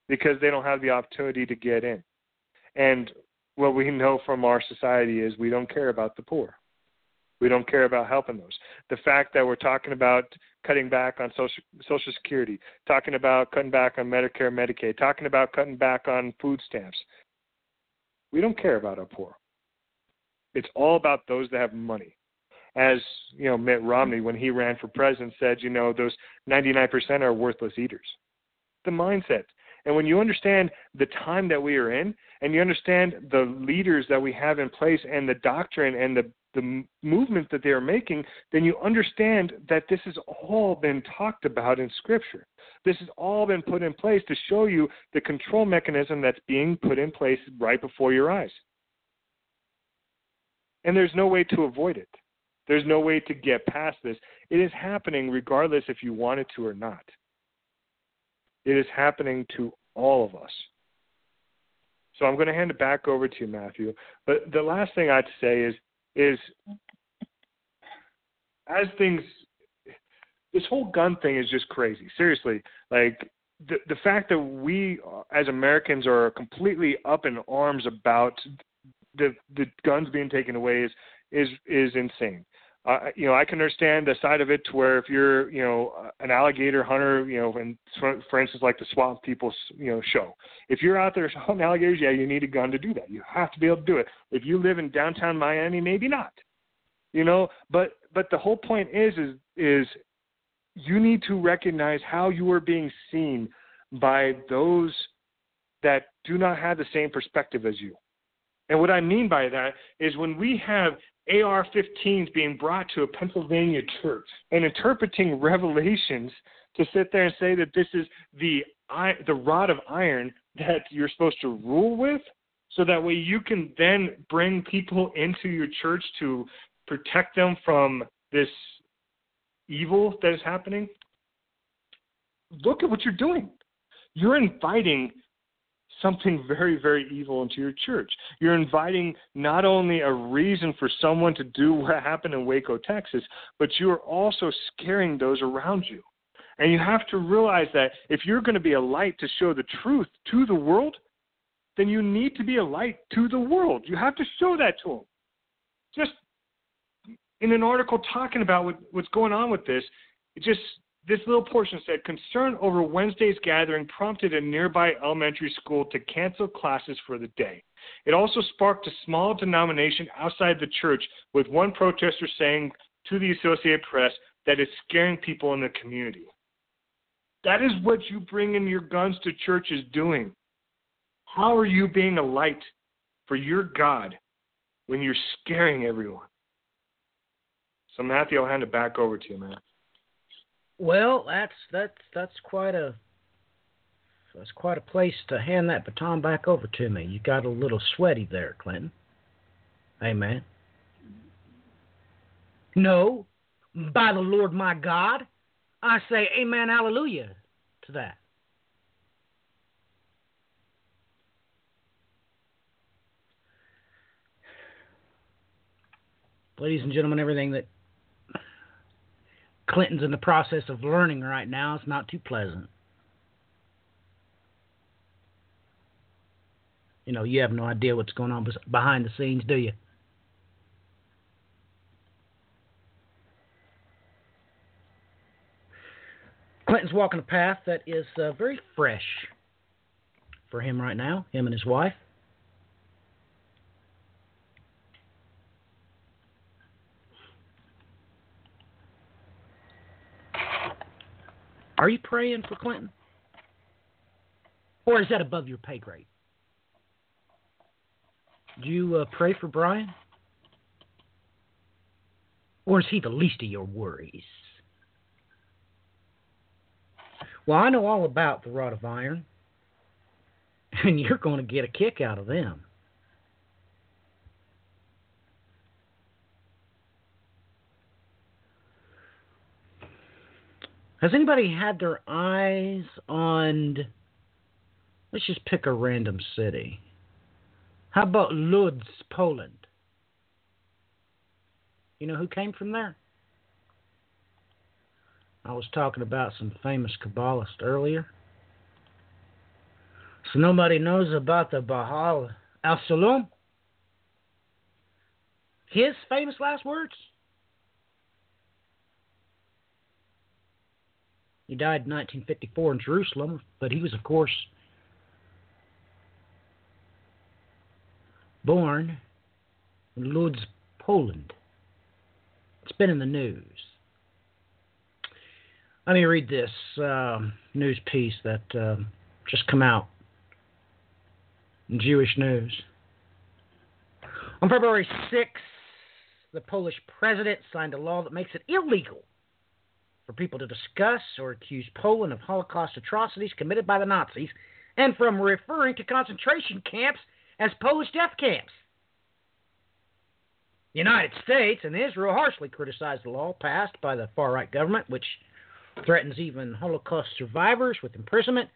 because they don't have the opportunity to get in. And what we know from our society is we don't care about the poor. We don't care about helping those. The fact that we're talking about cutting back on social social security, talking about cutting back on Medicare, Medicaid, talking about cutting back on food stamps. We don't care about our poor. It's all about those that have money. As you know, Mitt Romney, when he ran for president, said, you know, those 99% are worthless eaters. The mindset. And when you understand the time that we are in, and you understand the leaders that we have in place, and the doctrine and the the movement that they are making, then you understand that this has all been talked about in Scripture. This has all been put in place to show you the control mechanism that's being put in place right before your eyes. And there's no way to avoid it. There's no way to get past this. It is happening regardless if you want it to or not. It is happening to all of us. So I'm going to hand it back over to you, Matthew. But the last thing I'd say is is as things this whole gun thing is just crazy. Seriously, like the the fact that we as Americans are completely up in arms about the the guns being taken away is is is insane uh, you know, I can understand the side of it to where if you're, you know, an alligator hunter, you know, and for, instance, like the Swamp People, you know, show. If you're out there hunting alligators, yeah, you need a gun to do that. You have to be able to do it. If you live in downtown Miami, maybe not. You know, but but the whole point is is is you need to recognize how you are being seen by those that do not have the same perspective as you. And what I mean by that is when we have AR 15s being brought to a Pennsylvania church and interpreting revelations to sit there and say that this is the the rod of iron that you're supposed to rule with so that way you can then bring people into your church to protect them from this evil that is happening? Look at what you're doing. You're inviting something very, very evil into your church. You're inviting not only a reason for someone to do what happened in Waco, Texas, but you are also scaring those around you. And you have to realize that if you're going to be a light to show the truth to the world, then you need to be a light to the world. You have to show that to them. Just in an article talking about what, what's going on with this, it just this little portion said concern over Wednesday's gathering prompted a nearby elementary school to cancel classes for the day. It also sparked a small denomination outside the church, with one protester saying to the Associated Press that it's scaring people in the community. That is what you bring in your guns to churches doing. How are you being a light for your God when you're scaring everyone? So, Matthew, I'll hand it back over to you, man. Well, that's that's that's quite a that's quite a place to hand that baton back over to me. You got a little sweaty there, Clinton. Amen. No, by the Lord my God, I say amen, hallelujah to that. Ladies and gentlemen, everything that Clinton's in the process of learning right now. It's not too pleasant. You know, you have no idea what's going on behind the scenes, do you? Clinton's walking a path that is uh, very fresh for him right now, him and his wife. Are you praying for Clinton? Or is that above your pay grade? Do you uh, pray for Brian? Or is he the least of your worries? Well, I know all about the rod of iron, [LAUGHS] and you're going to get a kick out of them. Has anybody had their eyes on. Let's just pick a random city. How about Lodz, Poland? You know who came from there? I was talking about some famous Kabbalists earlier. So nobody knows about the Bahal al Salam? His famous last words? He died in 1954 in Jerusalem, but he was, of course, born in Lodz, Poland. It's been in the news. Let me read this uh, news piece that uh, just come out in Jewish News. On February 6th, the Polish president signed a law that makes it illegal for people to discuss or accuse Poland of Holocaust atrocities committed by the Nazis and from referring to concentration camps as Polish death camps. The United States and Israel harshly criticized the law passed by the far right government, which threatens even Holocaust survivors with imprisonment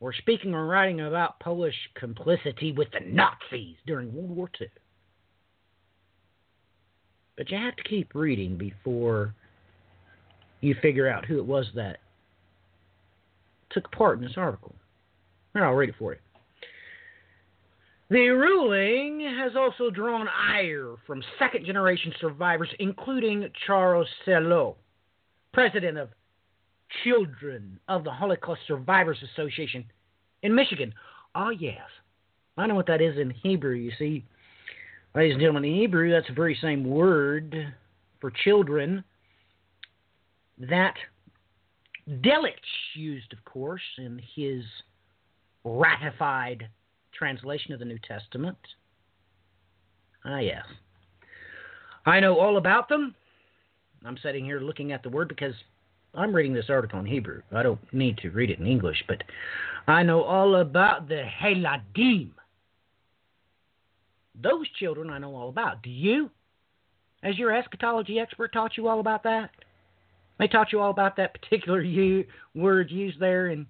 or speaking or writing about Polish complicity with the Nazis during World War II. But you have to keep reading before you figure out who it was that took part in this article. Here, I'll read it for you. The ruling has also drawn ire from second generation survivors, including Charles Silow, president of Children of the Holocaust Survivors Association in Michigan. Oh, yes. I know what that is in Hebrew, you see. Ladies and gentlemen, in Hebrew, that's the very same word for children that Delitzsch used, of course, in his ratified translation of the New Testament. Ah, yes. I know all about them. I'm sitting here looking at the word because I'm reading this article in Hebrew. I don't need to read it in English, but I know all about the Heladim. Those children I know all about. Do you? Has your eschatology expert taught you all about that? They taught you all about that particular u- word used there in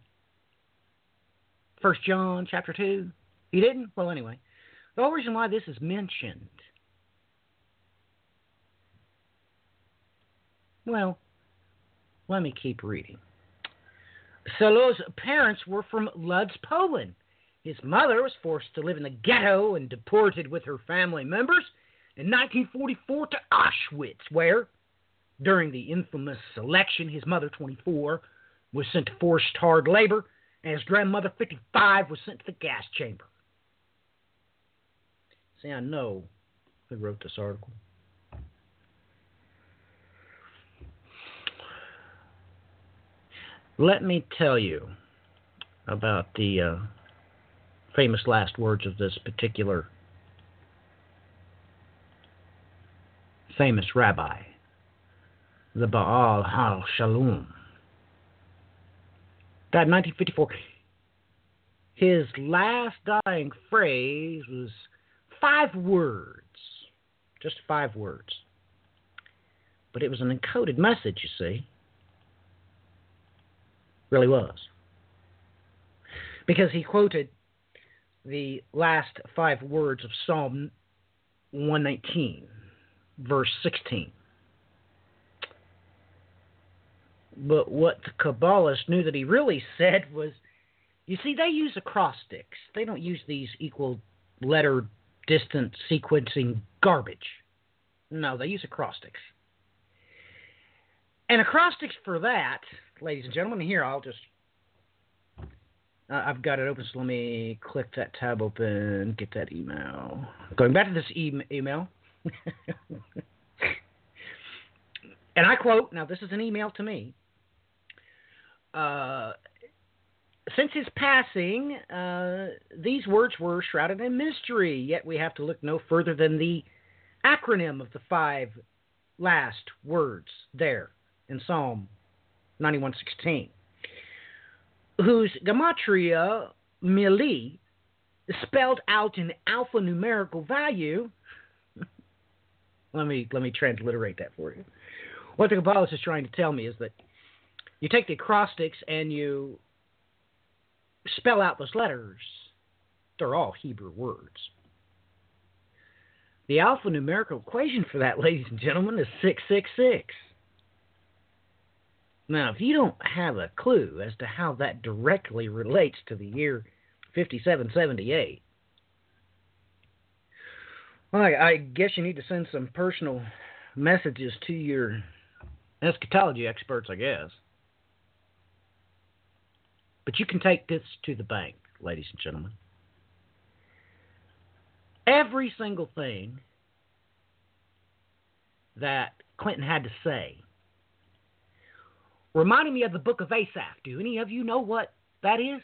First John chapter two. You didn't? Well, anyway, the whole reason why this is mentioned. Well, let me keep reading. Silow's parents were from Lodz, Poland. His mother was forced to live in the ghetto and deported with her family members in 1944 to Auschwitz, where, during the infamous election, his mother, 24, was sent to forced hard labor, and his grandmother, 55, was sent to the gas chamber. See, I know who wrote this article. Let me tell you about the uh, famous last words of this particular famous rabbi, the Baal Hal Shalom. Died 1954. His last dying phrase was five words, just five words. But it was an encoded message, you see. Really was. Because he quoted the last five words of Psalm 119, verse 16. But what the Kabbalists knew that he really [LAUGHS] said was, you see, they use acrostics. They don't use these equal letter distance sequencing garbage. No, they use acrostics. And acrostics for that, ladies and gentlemen, here I'll just uh, I've got it open, so let me click that tab open, get that email. Going back to this e- email. [LAUGHS] and I quote, now this is an email to me. Uh, since his passing, uh, these words were shrouded in mystery, yet we have to look no further than the acronym of the five last words there in Psalm 91:16 whose gematria milui spelled out in alphanumerical value. [LAUGHS] let me let me transliterate that for you. What the Kabbalist is trying to tell me is that you take the acrostics and you spell out those letters. They're all Hebrew words. The alphanumerical equation for that, [LAUGHS] ladies and gentlemen, is 666. Now, if you don't have a clue as to how that directly relates to the year 5778, well, I, I guess you need to send some personal messages to your eschatology experts, I guess. But you can take this to the bank, ladies and gentlemen. Every single thing that Clinton had to say reminded me of the book of Asaph. Do any of you know what that is?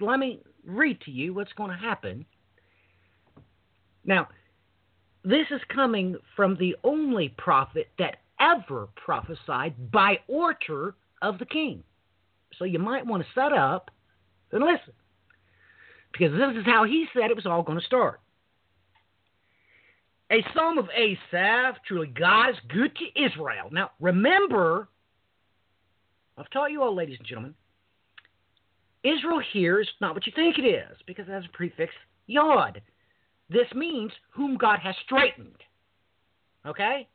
Let me read to you what's going to happen. Now, this is coming from the only prophet that ever prophesied by order of the king. So you might want to set up and listen. Because this is how he said it was all going to start. A psalm of Asaph, truly God is good to Israel. Now, remember, I've taught you all, ladies and gentlemen, Israel here is not what you think it is because it has a prefix yod. This means whom God has straightened. Okay?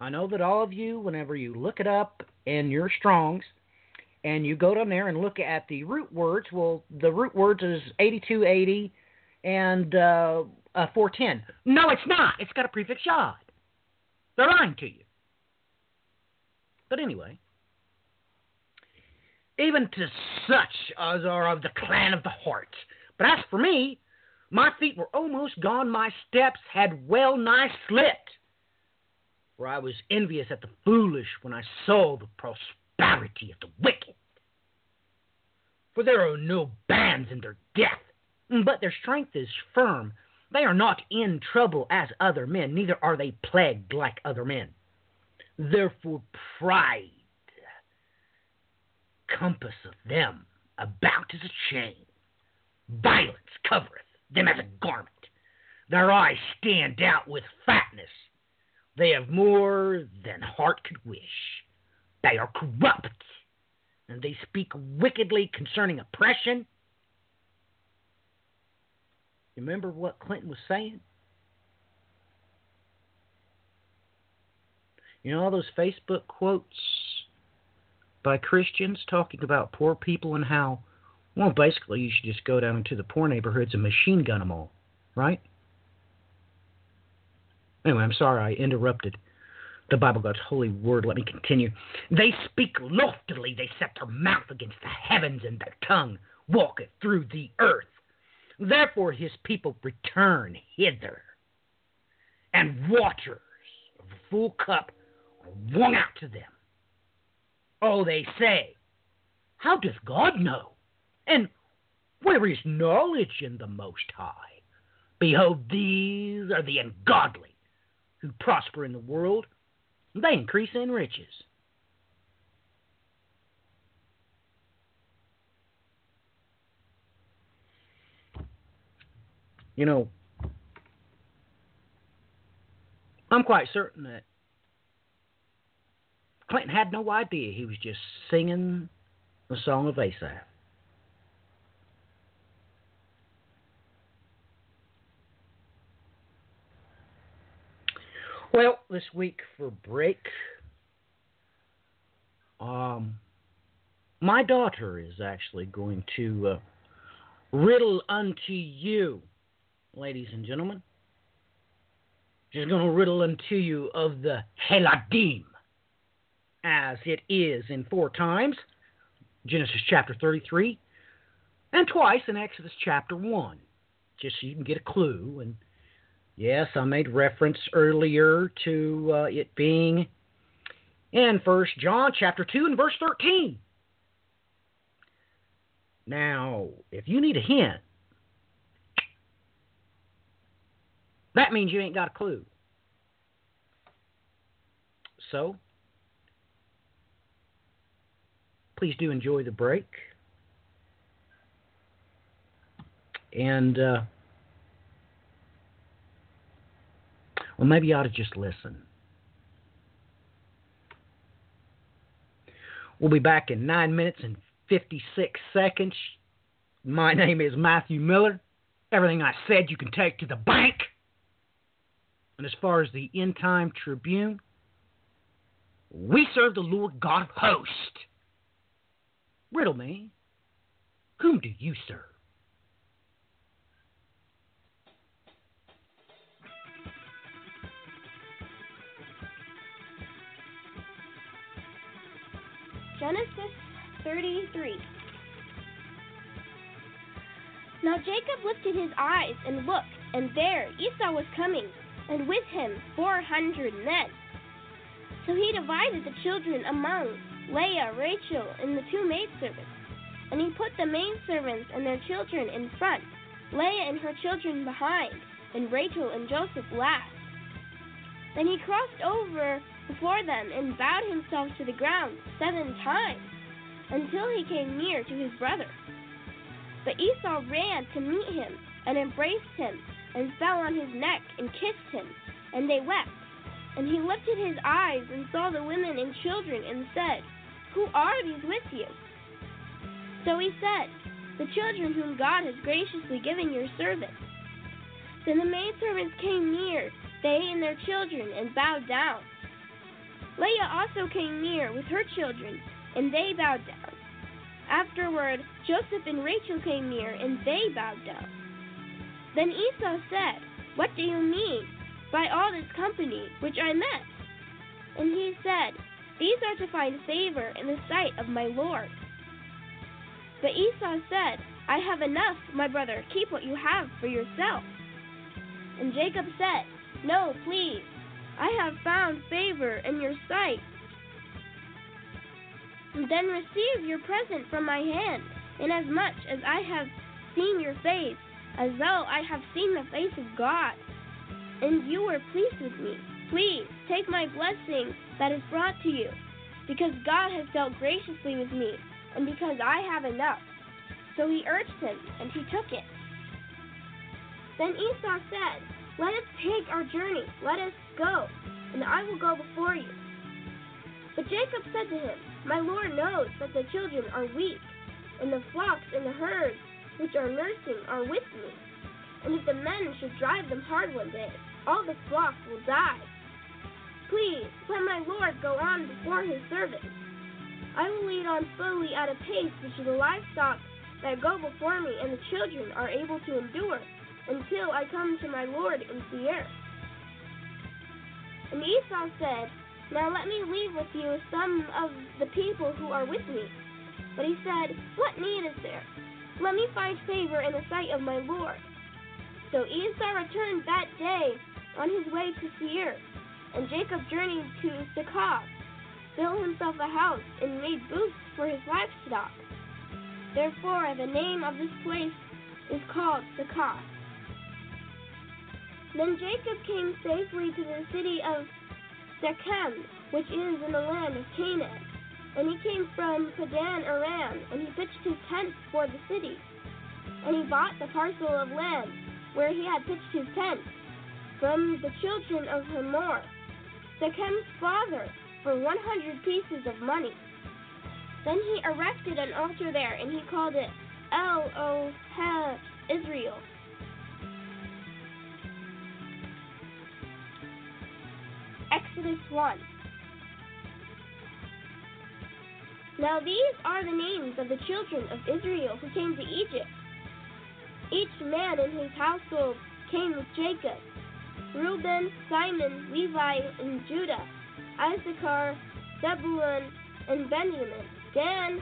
I know that all of you, whenever you look it up in your Strongs, and you go down there and look at the root words, well, the root words is 8280 and uh, uh, 410. No, it's not. It's got a prefix yod. They're lying to you. But anyway, even to such as are of the clan of the heart. But as for me, my feet were almost gone, my steps had well nigh slipped. For I was envious at the foolish when I saw the prosperity of the wicked. For there are no bands in their death, but their strength is firm. They are not in trouble as other men, neither are they plagued like other men. Therefore, pride compasseth them about as a chain. Violence covereth them as a garment. Their eyes stand out with fatness. They have more than heart could wish. They are corrupt, and they speak wickedly concerning oppression. Remember what Clinton was saying? You know all those Facebook quotes by Christians talking about poor people and how, well, basically you should just go down into the poor neighborhoods and machine gun them all, right? Anyway, I'm sorry I interrupted the Bible, God's holy word. Let me continue. They speak loftily, they set their mouth against the heavens, and their tongue walketh through the earth. Therefore his people return hither, and waters of the full cup are wrung out to them. Oh, they say, How doth God know? And where is knowledge in the Most High? Behold, these are the ungodly who prosper in the world, they increase in riches. You know, I'm quite certain that Clinton had no idea he was just singing the song of Asaph. Well, this week for break, um, my daughter is actually going to uh, riddle unto you, ladies and gentlemen. She's going to riddle unto you of the Yeladim, as it is in four times Genesis chapter 33, and twice in Exodus chapter 1, just so you can get a clue and Yes, I made reference earlier to uh, it being in First John chapter 2 and verse 13. Now, if you need a hint, that means you ain't got a clue. So, please do enjoy the break. And uh, Well, maybe you ought to just listen. We'll be back in 9 minutes and 56 seconds. My name is Matthew Miller. Everything I said you can take to the bank. And as far as the End Time Tribune, we serve the Lord God of hosts. Riddle me, whom do you serve? Genesis 33. Now Jacob lifted his eyes and looked, and there Esau was coming, and with him four hundred men. So he divided the children among Leah, Rachel, and the two maidservants. And he put the maidservants and their children in front, Leah and her children behind, and Rachel and Joseph last. Then he crossed over before them and bowed himself to the ground seven times until he came near to his brother. But Esau ran to meet him and embraced him and fell on his neck and kissed him, and they wept. And he lifted his eyes and saw the women and children and said, Who are these with you? So he said, The children whom God has graciously given your servant. Then the maidservants came near, they and their children, and bowed down. Leah also came near with her children, and they bowed down. Afterward, Joseph and Rachel came near, and they bowed down. Then Esau said, What do you mean by all this company which I met? And he said, These are to find favor in the sight of my Lord. But Esau said, I have enough, my brother, keep what you have for yourself. And Jacob said, No, please, I have found favor in your sight. Then receive your present from my hand, inasmuch as I have seen your face, as though I have seen the face of God, and you were pleased with me. Please take my blessing that is brought to you, because God has dealt graciously with me, and because I have enough. So he urged him, and he took it. Then Esau said, Let us take our journey, let us go, and I will go before you. But Jacob said to him, My Lord knows that the children are weak, and the flocks and the herds which are nursing are with me. And if the men should drive them hard one day, all the flock will die. Please, let my Lord go on before his servant. I will lead on slowly at a pace which the livestock that go before me and the children are able to endure until I come to my Lord in Seir. And Esau said, Now let me leave with you some of the people who are with me. But he said, What need is there? Let me find favor in the sight of my Lord. So Esau returned that day on his way to Seir, and Jacob journeyed to Succoth, built himself a house, and made booths for his livestock. Therefore, the name of this place is called Succoth. Then Jacob came safely to the city of Shechem, which is in the land of Canaan. And he came from Padan Aram, and he pitched his tent before the city. And he bought the parcel of land where he had pitched his tent from the children of Hamor, Shechem's father, for 100 pieces of money. Then he erected an altar there, and he called it El Elohe Israel. Exodus 1. Now these are the names of the children of Israel who came to Egypt. Each man in his household came with Jacob Reuben, Simeon, Levi, and Judah, Issachar, Zebulun, and Benjamin, Dan,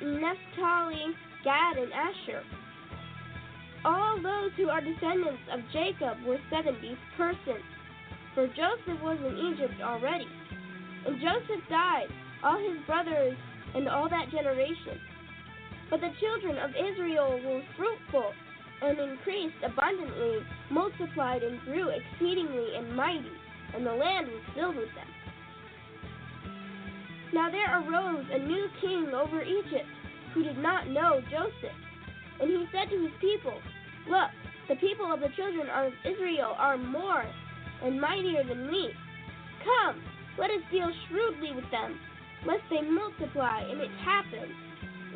Naphtali, Gad, and Asher. All those who are descendants of Jacob were 70 persons, for Joseph was in Egypt already. And Joseph died, all his brothers, and all that generation. But the children of Israel were fruitful and increased abundantly, multiplied and grew exceedingly and mighty, and the land was filled with them. Now there arose a new king over Egypt, who did not know Joseph. And he said to his people, Look, the people of the children of Israel are more and mightier than we. Come, let us deal shrewdly with them, lest they multiply, and it happen,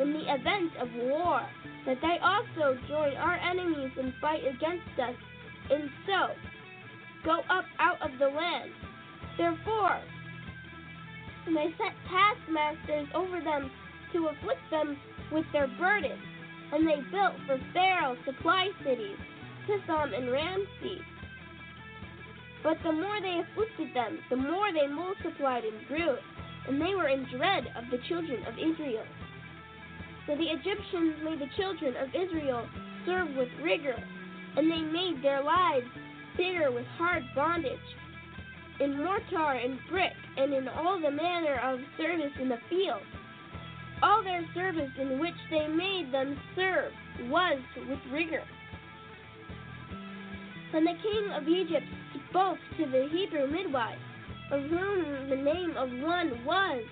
in the event of war, that they also join our enemies and fight against us, and so go up out of the land. Therefore, they set taskmasters over them to afflict them with their burdens, and they built for Pharaoh supply cities, Pithom and Ramses. But the more they afflicted them, the more they multiplied and grew, and they were in dread of the children of Israel. So the Egyptians made the children of Israel serve with rigor, and they made their lives bitter with hard bondage. In mortar and brick, and in all the manner of service in the field. All their service in which they made them serve was with rigor. Then the king of Egypt spoke to the Hebrew midwives, of whom the name of one was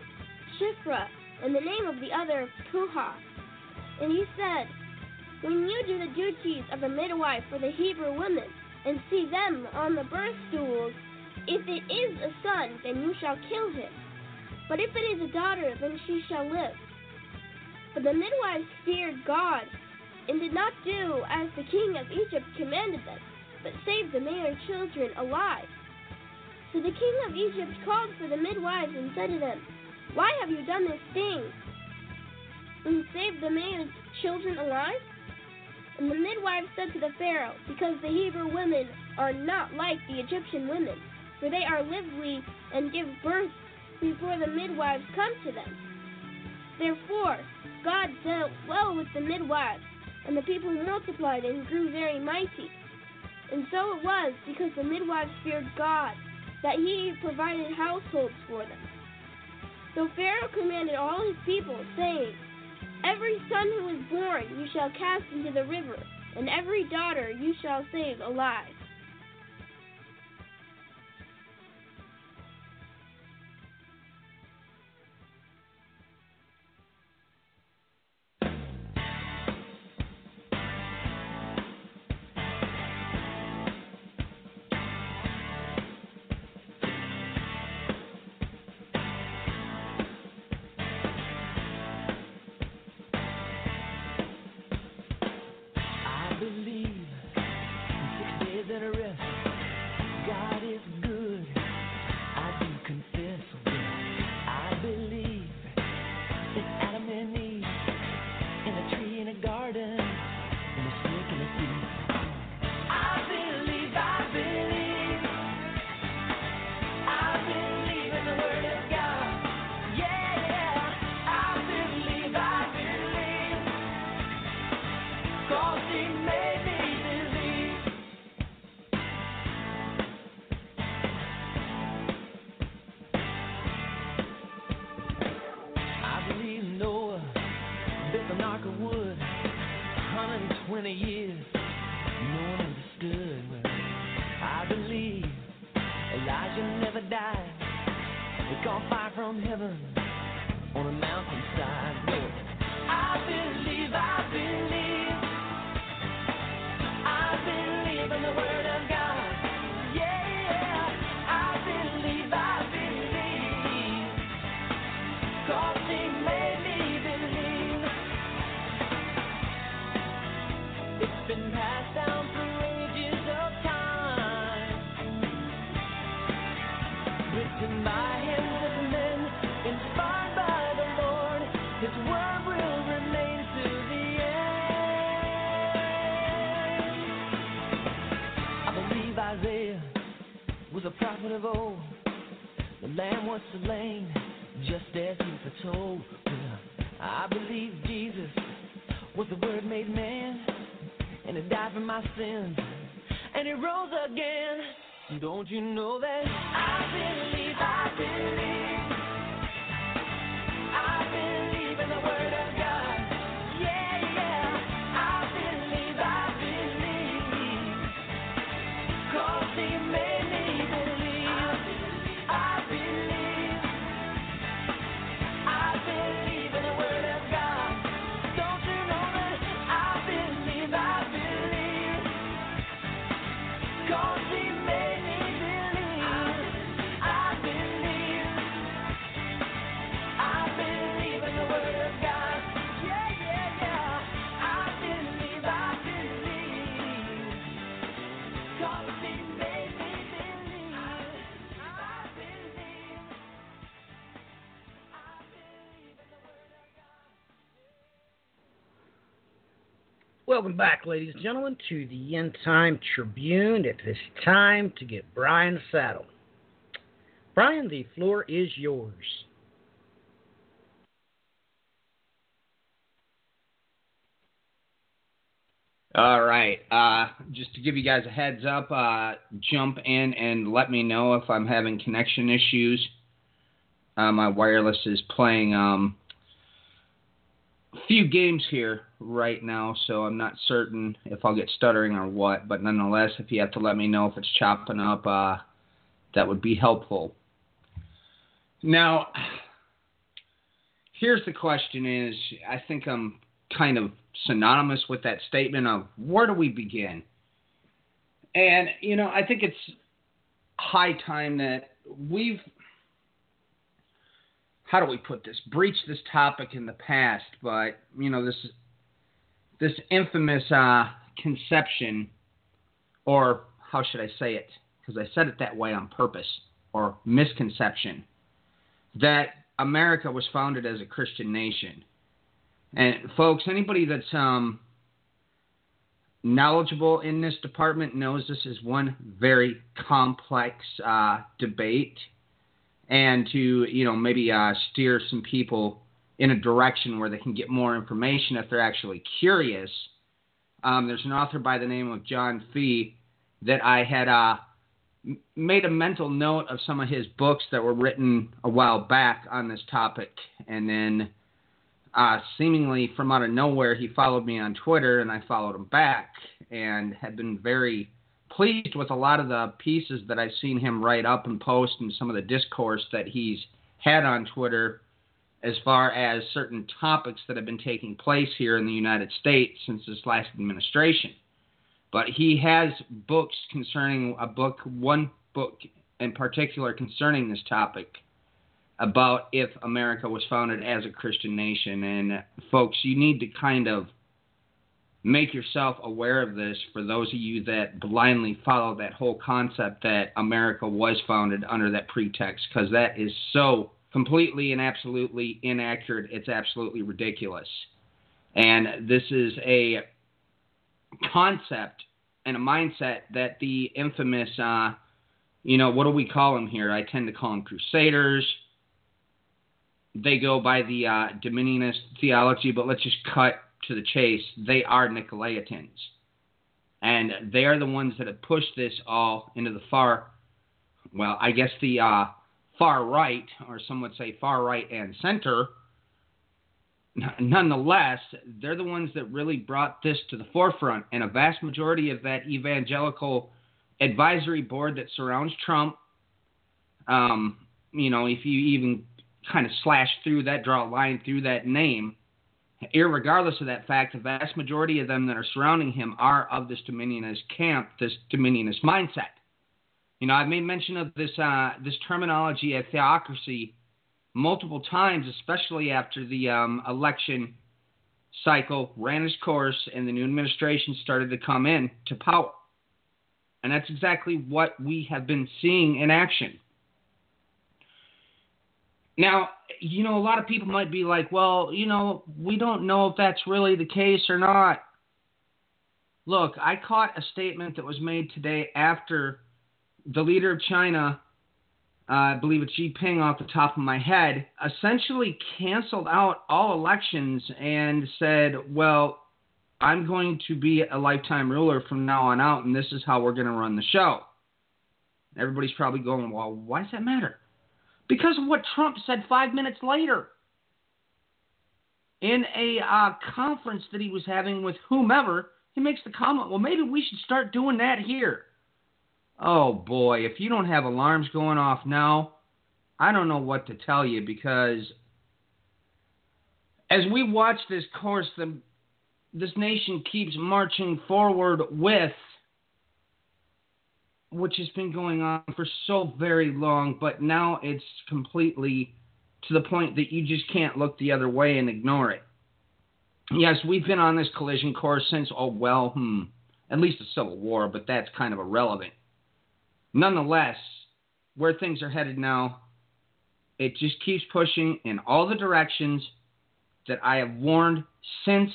Shiphrah, and the name of the other Puah. And he said, When you do the duties of a midwife for the Hebrew women, and see them on the birth stools, if it is a son, then you shall kill him. But if it is a daughter, then she shall live. But the midwives feared God, and did not do as the king of Egypt commanded them, but saved the male children alive. So the king of Egypt called for the midwives and said to them, Why have you done this thing? And saved the male children alive? And the midwives said to the Pharaoh, Because the Hebrew women are not like the Egyptian women, for they are lively and give birth before the midwives come to them. Therefore, God dealt well with the midwives, and the people multiplied and grew very mighty. And so it was, because the midwives feared God, that he provided households for them. So Pharaoh commanded all his people, saying, Every son who is born you shall cast into the river, and every daughter you shall save alive. Welcome back, ladies and gentlemen, to the End Time Tribune. It is time to get Brian saddled. Brian, the floor is yours. All right. Uh, just to give you guys a heads up, uh, jump in and let me know if I'm having connection issues. Uh, my wireless is playing um, few games here right now, so I'm not certain if I'll get stuttering or what. But nonetheless, if you have to let me know if it's chopping up, uh, that would be helpful. Now, here's the question: Is I think I'm kind of synonymous with that statement of where do we begin? And, you know, I think it's high time that we've, how do we put this, breached this topic in the past, but, you know, this, this infamous uh, conception, or how should I say it? Because I said it that way on purpose, or misconception, that America was founded as a Christian nation. And folks, anybody that's um, knowledgeable in this department knows this is one very complex uh, debate, and to you know maybe uh, steer some people in a direction where they can get more information if they're actually curious. Um, there's an author by the name of John Fea that I had uh, made a mental note of some of his books that were written a while back on this topic, and then uh, seemingly from out of nowhere, he followed me on Twitter, and I followed him back, and had been very pleased with a lot of the pieces that I've seen him write up and post, and some of the discourse that he's had on Twitter as far as certain topics that have been taking place here in the United States since this last administration. But he has books concerning a book, one book in particular concerning this topic about if America was founded as a Christian nation. And folks, you need to kind of make yourself aware of this for those of you that blindly follow that whole concept that America was founded under that pretext, because that is so completely and absolutely inaccurate. It's absolutely ridiculous. And this is a concept and a mindset that the infamous, uh, you know, what do we call them here? I tend to call them crusaders. They go by the uh, Dominionist theology, but let's just cut to the chase. They are Nicolaitans. And they are the ones that have pushed this all into the far, well, I guess the uh, far right, or some would say far right and center, nonetheless, they're the ones that really brought this to the forefront. And a vast majority of that evangelical advisory board that surrounds Trump, um, you know, if you even kind of slash through that, draw a line through that name, irregardless of that fact, the vast majority of them that are surrounding him are of this dominionist camp, this dominionist mindset. You know, I've made mention of this uh, this terminology of theocracy multiple times, especially after the um, election cycle ran its course and the new administration started to come in to power. And that's exactly what we have been seeing in action. Now, you know, a lot of people might be like, well, you know, we don't know if that's really the case or not. Look, I caught a statement that was made today after the leader of China, uh, I believe it's Xi Jinping off the top of my head, essentially canceled out all elections and said, well, I'm going to be a lifetime ruler from now on out, and this is how we're going to run the show. Everybody's probably going, well, why does that matter? Because of what Trump said five minutes later in a uh, conference that he was having with whomever. He makes the comment, well, maybe we should start doing that here. Oh boy, if you don't have alarms going off now, I don't know what to tell you because as we watch this course the this nation keeps marching forward with which has been going on for so very long, but now it's completely to the point that you just can't look the other way and ignore it. Yes, we've been on this collision course since, oh, well, hmm, at least the Civil War, but that's kind of irrelevant. Nonetheless, where things are headed now, it just keeps pushing in all the directions that I have warned since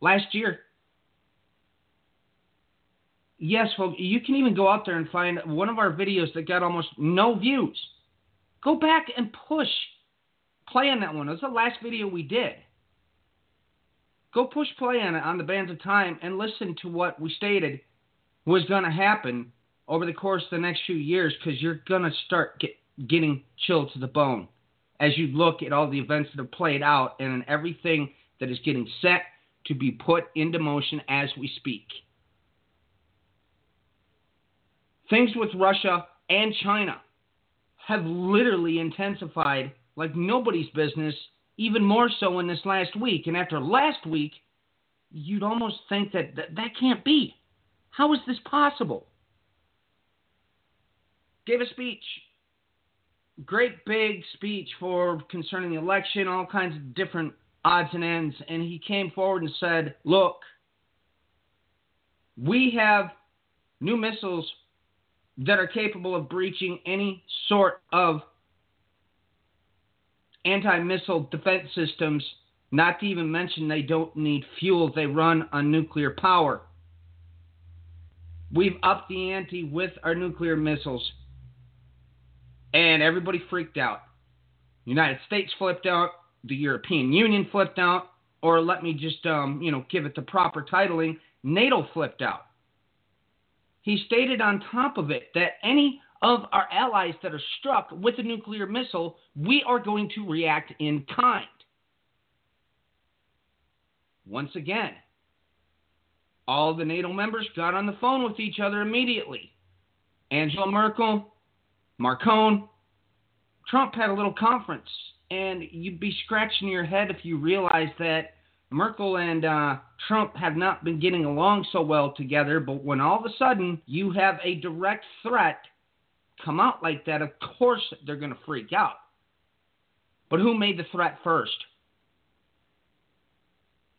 last year. Yes, well, you can even go out there and find one of our videos that got almost no views. Go back and push play on that one. It was the last video we did. Go push play on it on the Bands of Time and listen to what we stated was going to happen over the course of the next few years because you're going to start get, getting chilled to the bone as you look at all the events that have played out and everything that is getting set to be put into motion as we speak. Things with Russia and China have literally intensified like nobody's business, even more so in this last week. And after last week, you'd almost think that that, that can't be. How is this possible? Gave a speech. Great big speech for concerning the election, all kinds of different odds and ends. And he came forward and said, Look, we have new missiles that are capable of breaching any sort of anti missile defense systems, not to even mention they don't need fuel, they run on nuclear power. We've upped the ante with our nuclear missiles. And everybody freaked out. United States flipped out, the European Union flipped out, or let me just um, you know, give it the proper titling, NATO flipped out. He stated on top of it that any of our allies that are struck with a nuclear missile, we are going to react in kind. Once again, all the NATO members got on the phone with each other immediately. Angela Merkel, Macron, Trump had a little conference, and you'd be scratching your head if you realized that Merkel and uh, Trump have not been getting along so well together. But when all of a sudden you have a direct threat come out like that, of course they're going to freak out. But who made the threat first?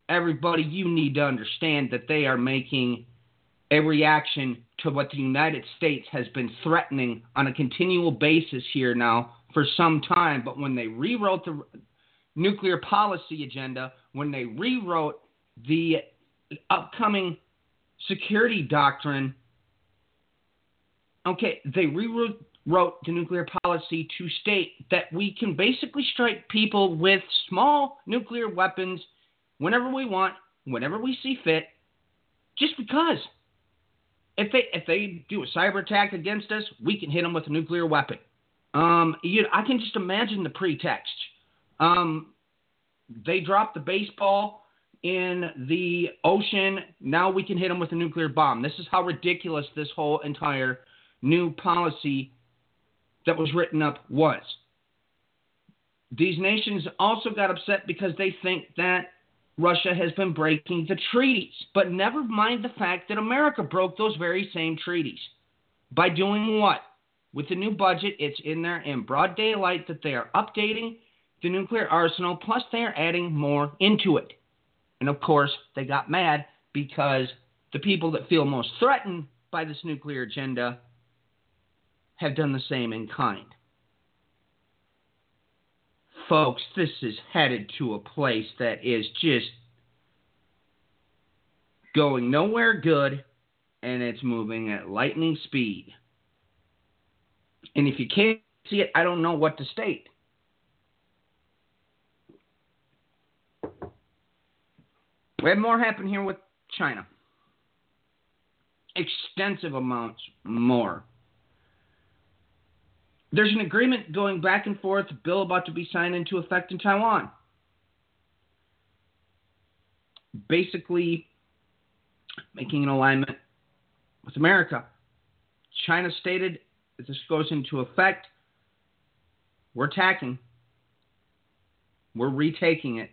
Everybody, you need to understand that they are making a reaction to what the United States has been threatening on a continual basis here now for some time. But when they rewrote the nuclear policy agenda, when they rewrote the upcoming security doctrine, okay, they rewrote the nuclear policy to state that we can basically strike people with small nuclear weapons whenever we want, whenever we see fit, just because. If they if they do a cyber attack against us, we can hit them with a nuclear weapon. Um, you, I can just imagine the pretext. Um, they dropped the baseball in the ocean. Now we can hit them with a nuclear bomb. This is how ridiculous this whole entire new policy that was written up was. These nations also got upset because they think that Russia has been breaking the treaties. But never mind the fact that America broke those very same treaties. By doing what? With the new budget, it's in there in broad daylight that they are updating the nuclear arsenal, plus they are adding more into it. And of course, they got mad because the people that feel most threatened by this nuclear agenda have done the same in kind. Folks, this is headed to a place that is just going nowhere good and it's moving at lightning speed. And if you can't see it, I don't know what to state. We had more happen here with China. Extensive amounts more. There's an agreement going back and forth, bill about to be signed into effect in Taiwan. Basically, making an alignment with America. China stated if this goes into effect, we're attacking, we're retaking it.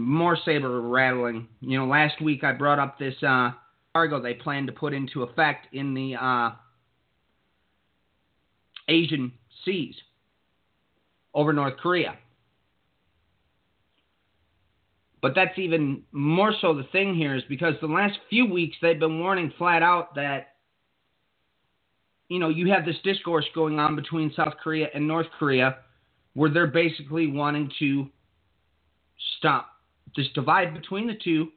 More saber rattling. You know, last week I brought up this uh, cargo they plan to put into effect in the uh, Asian seas over North Korea. But that's even more so the thing here is because the last few weeks they've been warning flat out that, you know, you have this discourse going on between South Korea and North Korea where they're basically wanting to stop this divide between the two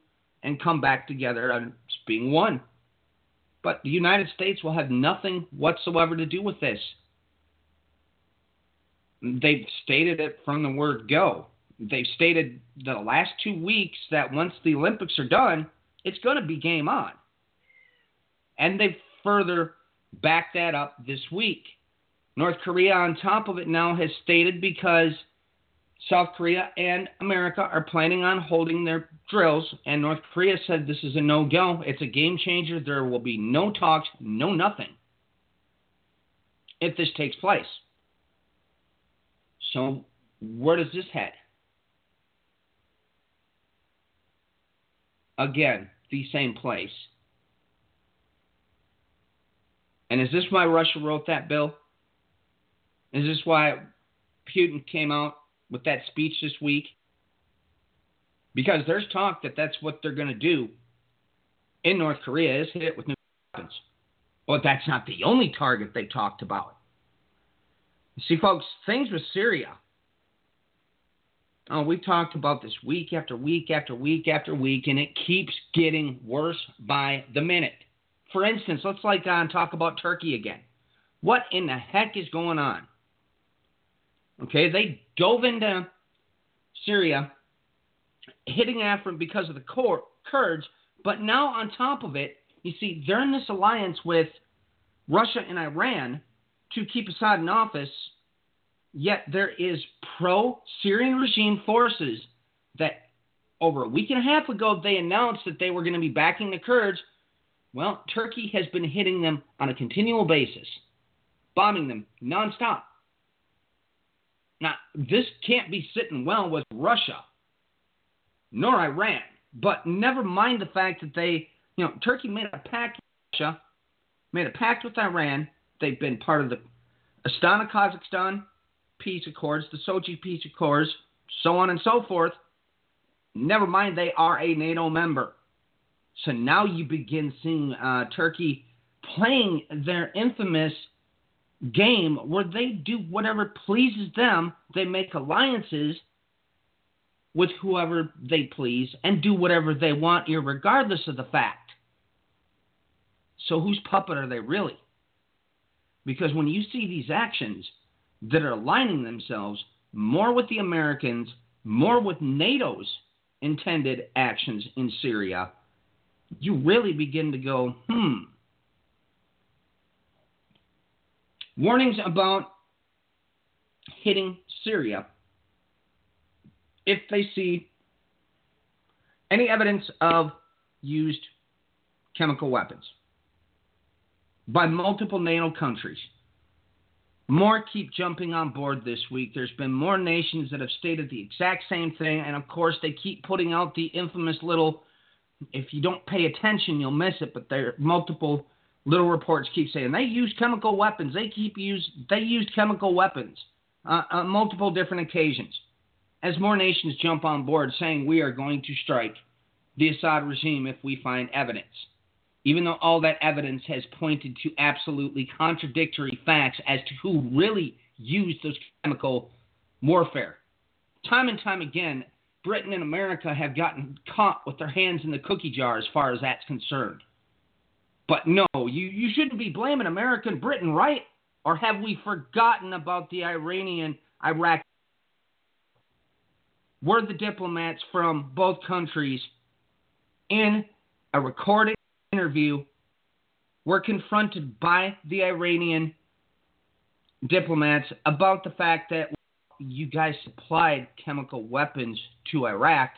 and come back together as being one. But the United States will have nothing whatsoever to do with this. They've stated it from the word go they've stated the last two weeks that once the Olympics are done, it's going to be game on. And they've further backed that up this week. North Korea, on top of it, now has stated because South Korea and America are planning on holding their drills, and North Korea said this is a no go. It's a game changer. There will be no talks, no nothing if this takes place. So, where does this head? again, the same place. And is this why Russia wrote that bill? Is this why Putin came out with that speech this week? Because there's talk that that's what they're going to do in North Korea is hit it with nuclear weapons. But that's not the only target they talked about. See, folks, things with Syria Oh, we've talked about this week after week after week after week, and it keeps getting worse by the minute. For instance, let's like on uh, talk about Turkey again. What in the heck is going on? Okay, they dove into Syria, hitting Afrin because of the Kurds, But now, on top of it, you see, they're in this alliance with Russia and Iran to keep Assad in office, yet there is pro Syrian regime forces that over a week and a half ago they announced that they were going to be backing the Kurds. Well, Turkey has been hitting them on a continual basis, bombing them nonstop. Now, this can't be sitting well with Russia nor Iran. But never mind the fact that they, you know, Turkey made a pact with Russia, made a pact with Iran. They've been part of the Astana Kazakhstan peace accords, the Sochi peace accords, so on and so forth. Never mind, they are a NATO member. So now you begin seeing uh, Turkey playing their infamous game where they do whatever pleases them. They make alliances with whoever they please and do whatever they want, regardless of the fact. So, whose puppet are they really? Because when you see these actions that are aligning themselves more with the Americans, more with NATO's intended actions in Syria, you really begin to go, hmm. Warnings about hitting Syria if they see any evidence of used chemical weapons by multiple NATO countries. More keep jumping on board this week. There's been more nations that have stated the exact same thing, and of course, they keep putting out the infamous little if you don't pay attention, you'll miss it, but there are multiple little reports keep saying they use chemical weapons. They keep use they used chemical weapons uh, on multiple different occasions as more nations jump on board saying we are going to strike the Assad regime if we find evidence, even though all that evidence has pointed to absolutely contradictory facts as to who really used those chemical warfare. Time and time again, Britain and America have gotten caught with their hands in the cookie jar as far as that's concerned. But no, you, you shouldn't be blaming America and Britain, right? Or have we forgotten about the Iranian Iraq were the diplomats from both countries in a recorded interview were confronted by the Iranian diplomats about the fact that you guys supplied chemical weapons to Iraq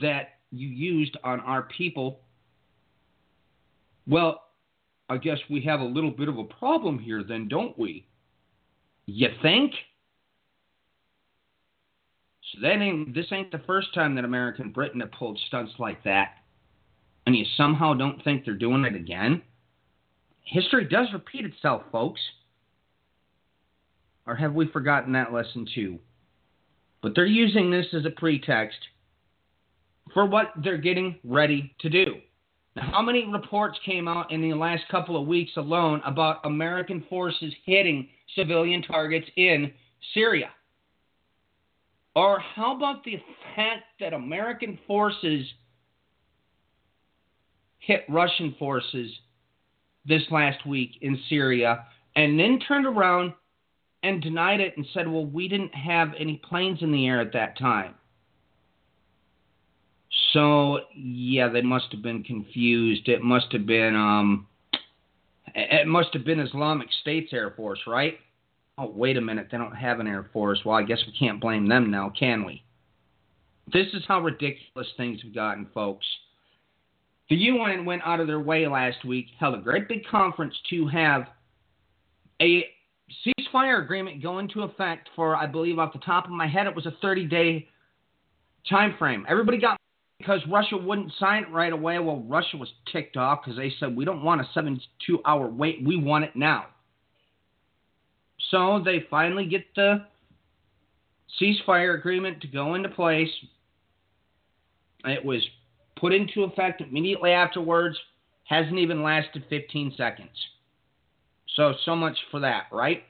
that you used on our people. Well, I guess we have a little bit of a problem here, then, don't we? You think? So that ain't this ain't the first time that America and Britain have pulled stunts like that, and you somehow don't think they're doing it again. History does repeat itself, folks. Or have we forgotten that lesson too? But they're using this as a pretext for what they're getting ready to do. How many reports came out in the last couple of weeks alone about American forces hitting civilian targets in Syria? Or how about the fact that American forces hit Russian forces this last week in Syria and then turned around and denied it and said, well, we didn't have any planes in the air at that time. So, yeah, they must have been confused. It must have been, um, it must have been Islamic State's Air Force, right? oh, wait a minute, they don't have an Air Force. Well, I guess we can't blame them now, can we? This is how ridiculous things have gotten, folks. The UN went out of their way last week, held a great big conference to have a ceasefire agreement go into effect for, I believe, off the top of my head, it was a 30 day time frame. Everybody got because Russia wouldn't sign it right away. Well, Russia was ticked off because they said, we don't want a 72 hour wait, we want it now. So they finally get the ceasefire agreement to go into place. It was put into effect immediately afterwards, hasn't even lasted 15 seconds. So, so much for that, right?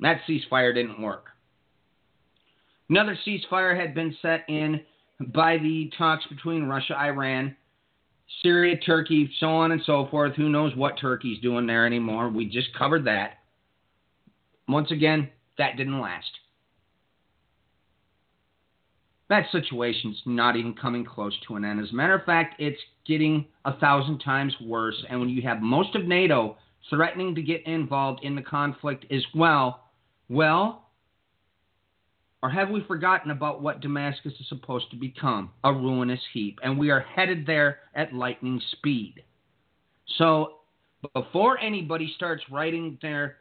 That ceasefire didn't work. Another ceasefire had been set in by the talks between Russia, Iran, Syria, Turkey, so on and so forth. Who knows what Turkey's doing there anymore? We just covered that. Once again, that didn't last. that situation's not even coming close to an end. As a matter of fact, it's getting a thousand times worse. And when you have most of NATO threatening to get involved in the conflict as well, well, or have we forgotten about what Damascus is supposed to become? A ruinous heap. And we are headed there at lightning speed. So before anybody starts writing their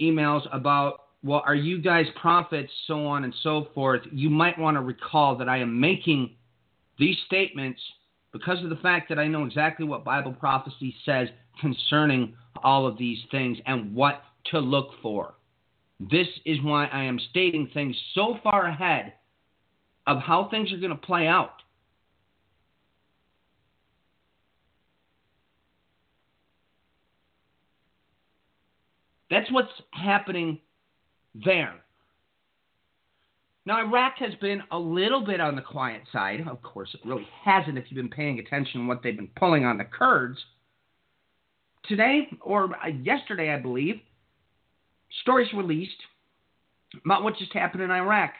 emails about, well, are you guys prophets, so on and so forth, you might want to recall that I am making these statements because of the fact that I know exactly what Bible prophecy says concerning all of these things and what to look for. This is why I am stating things so far ahead of how things are going to play out. That's what's happening there. Now, Iraq has been a little bit on the quiet side. Of course, it really hasn't if you've been paying attention to what they've been pulling on the Kurds. Today, or uh, yesterday, I believe, stories released about what just happened in Iraq.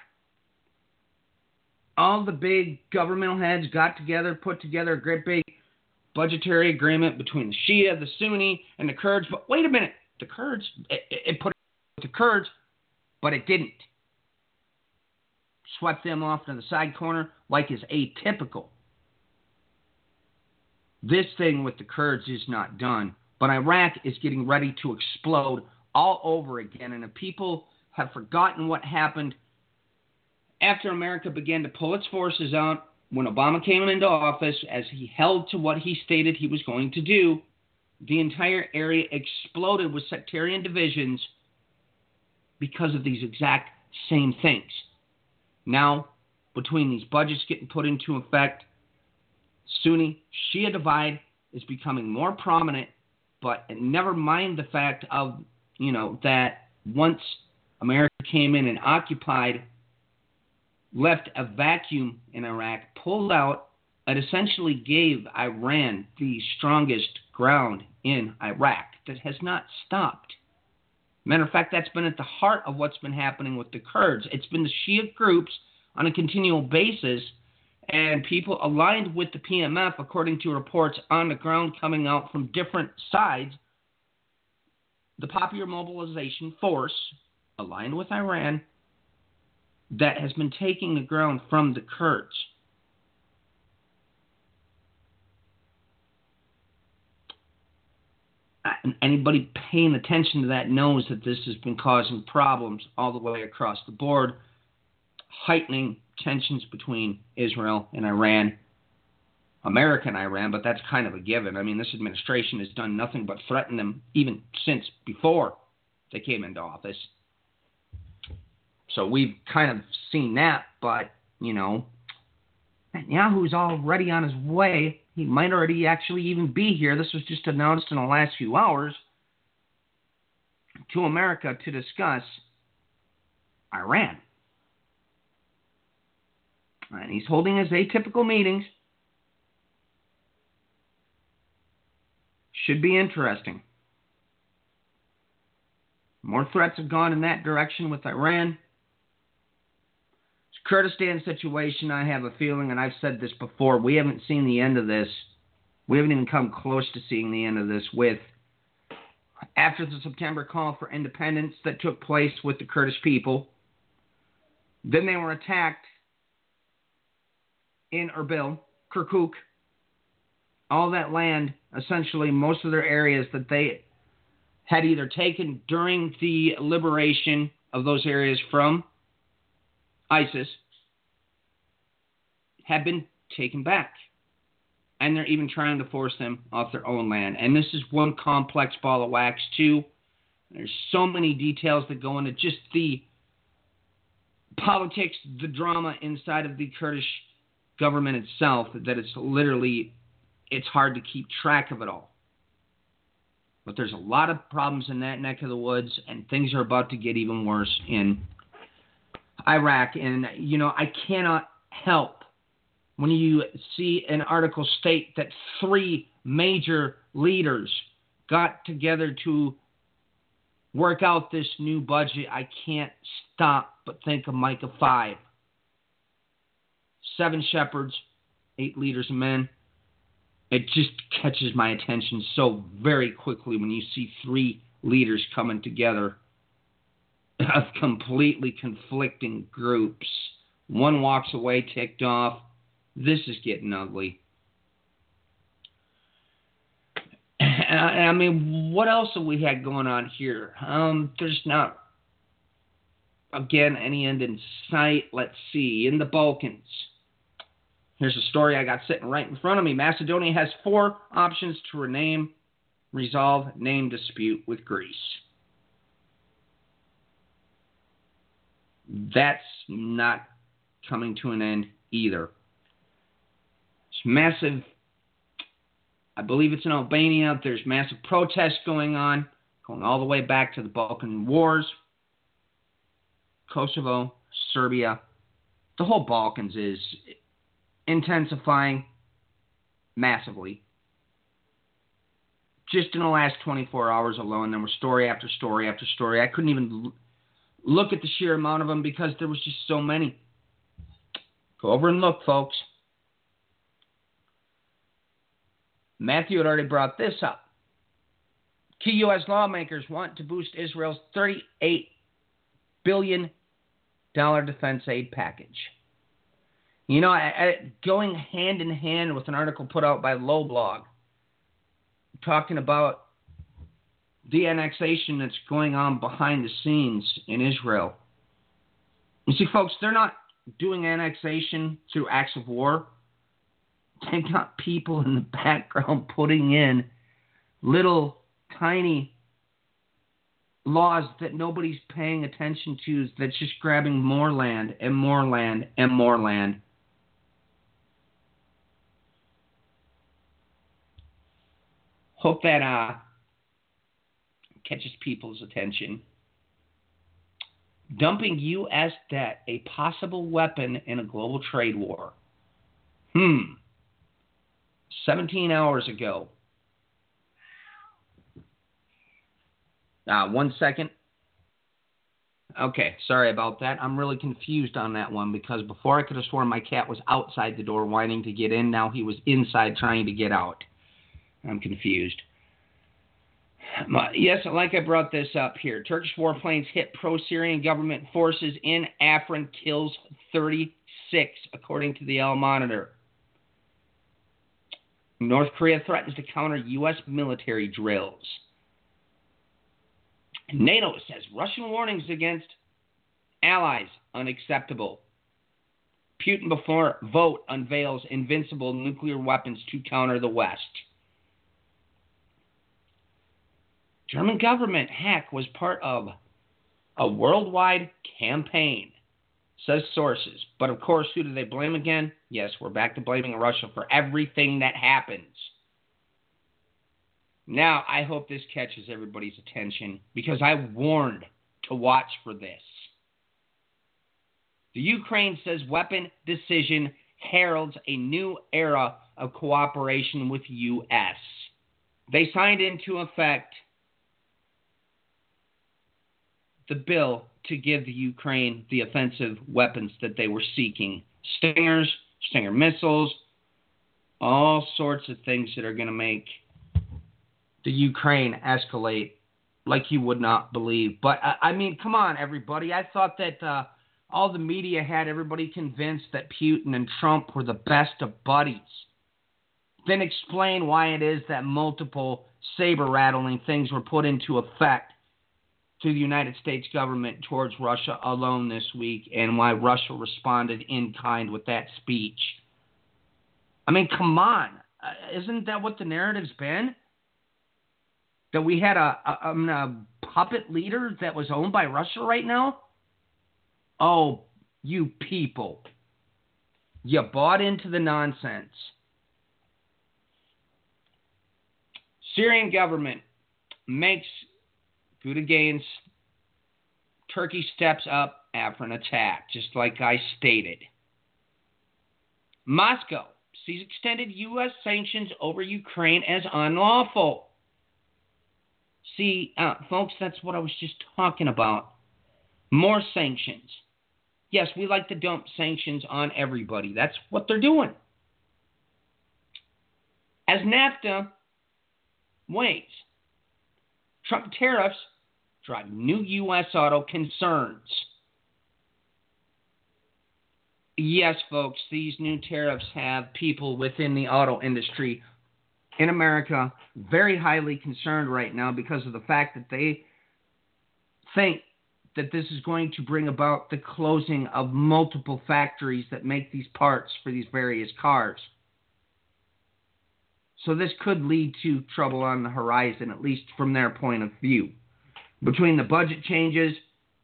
All the big governmental heads got together, put together a great big budgetary agreement between the Shia, the Sunni, and the Kurds. But wait a minute, the Kurds, it, it put the Kurds, but it didn't. Swept them off to the side corner like is atypical. This thing with the Kurds is not done, but Iraq is getting ready to explode all over again. And if people have forgotten what happened after America began to pull its forces out when Obama came into office, as he held to what he stated he was going to do, the entire area exploded with sectarian divisions because of these exact same things. Now, between these budgets getting put into effect, Sunni Shia divide is becoming more prominent, but never mind the fact of, you know, that once America came in and occupied, left a vacuum in Iraq, pulled out, it essentially gave Iran the strongest ground in Iraq that has not stopped. Matter of fact, that's been at the heart of what's been happening with the Kurds. It's been the Shia groups on a continual basis and people aligned with the PMF, according to reports on the ground coming out from different sides. The Popular Mobilization Force, aligned with Iran, that has been taking the ground from the Kurds. Uh, anybody paying attention to that knows that this has been causing problems all the way across the board, heightening tensions between Israel and Iran, America and Iran, but that's kind of a given. I mean, this administration has done nothing but threaten them even since before they came into office. So we've kind of seen that, but, you know, Netanyahu's already on his way he might already actually even be here. This was just announced in the last few hours to America to discuss Iran. And he's holding his atypical meetings. Should be interesting. More threats have gone in that direction with Iran. It's Kurdistan situation, I have a feeling, and I've said this before, we haven't seen the end of this. We haven't even come close to seeing the end of this with after the September call for independence that took place with the Kurdish people. Then they were attacked in Erbil, Kirkuk, all that land, essentially most of their areas that they had either taken during the liberation of those areas from ISIS have been taken back. And they're even trying to force them off their own land. And this is one complex ball of wax, too. There's so many details that go into just the politics, the drama inside of the Kurdish government itself that it's literally it's hard to keep track of it all. But there's a lot of problems in that neck of the woods, and things are about to get even worse in Iraq. And, you know, I cannot help when you see an article state that three major leaders got together to work out this new budget, I can't stop but think of Micah 5. seven shepherds, eight leaders of men. It just catches my attention so very quickly when you see three leaders coming together of completely conflicting groups. One walks away ticked off. This is getting ugly. I mean, what else have we had going on here? Um, there's not, again, any end in sight. Let's see. In the Balkans, here's a story I got sitting right in front of me. Macedonia has four options to rename, resolve name dispute with Greece. That's not coming to an end either. It's massive I believe it's in Albania. There's massive protests going on, going all the way back to the Balkan Wars, Kosovo, Serbia. The whole Balkans is intensifying massively. Just in the last 24 hours alone, there was story after story after story. I couldn't even look at the sheer amount of them because there was just so many. Go over and look, folks. Matthew had already brought this up. Key U.S. lawmakers want to boost Israel's $38 billion defense aid package. You know, I, I, going hand in hand with an article put out by LobeLog talking about the annexation that's going on behind the scenes in Israel. You see, folks, they're not doing annexation through acts of war. They've got people in the [LAUGHS] background putting in little tiny laws that nobody's paying attention to that's just grabbing more land and more land and more land. Hope that uh, catches people's attention. Dumping U.S. debt, a possible weapon in a global trade war. Hmm. 17 hours ago. Uh, one second. Okay, sorry about that. I'm really confused on that one because before I could have sworn my cat was outside the door whining to get in. Now he was inside trying to get out. I'm confused. Yes, like I brought this up here. Turkish warplanes hit pro Syrian government forces in Afrin, kills 36, according to the Al-Monitor. North Korea threatens to counter U.S. military drills. NATO says Russian warnings against allies unacceptable. Putin before vote unveils invincible nuclear weapons to counter the West. German government hack was part of a worldwide campaign says sources. But of course, who do they blame again? Yes, we're back to blaming Russia for everything that happens. Now, I hope this catches everybody's attention because I warned to watch for this. The Ukraine says weapon decision heralds a new era of cooperation with US. They signed into effect the bill to give the Ukraine the offensive weapons that they were seeking Stingers, Stinger missiles, all sorts of things that are going to make the Ukraine escalate like you would not believe. But I, mean, come on, everybody. I thought that uh, all the media had everybody convinced that Putin and Trump were the best of buddies. Then explain why it is that multiple saber rattling things were put into effect to the United States government towards Russia alone this week and why Russia responded in kind with that speech. I mean, come on. Uh, isn't that what the narrative's been? That we had a, a, um, a puppet leader that was owned by Russia right now? Oh, you people. You bought into the nonsense. Syrian government makes Good against Turkey steps up after an attack, just like I stated. Moscow sees extended U.S. sanctions over Ukraine as unlawful. See, uh, folks, that's what I was just talking about. More sanctions. Yes, we like to dump sanctions on everybody. That's what they're doing. As NAFTA wanes, Trump tariffs drive new U.S. auto concerns. Yes, folks, these new tariffs have people within the auto industry in America very highly concerned right now because of the fact that they think that this is going to bring about the closing of multiple factories that make these parts for these various cars. So this could lead to trouble on the horizon, at least from their point of view. Between the budget changes,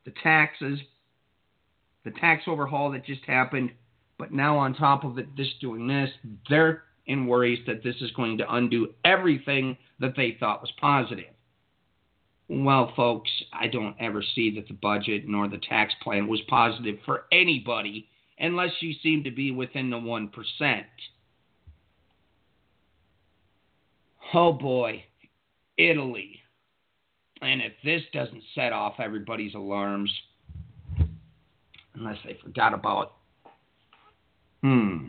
the taxes, the tax overhaul that just happened, but now on top of it, this doing this, they're in worries that this is going to undo everything that they thought was positive. Well, folks, I don't ever see that the budget nor the tax plan was positive for anybody unless you seem to be within the 1%. Oh boy, Italy. And if this doesn't set off everybody's alarms, unless they forgot about, hmm,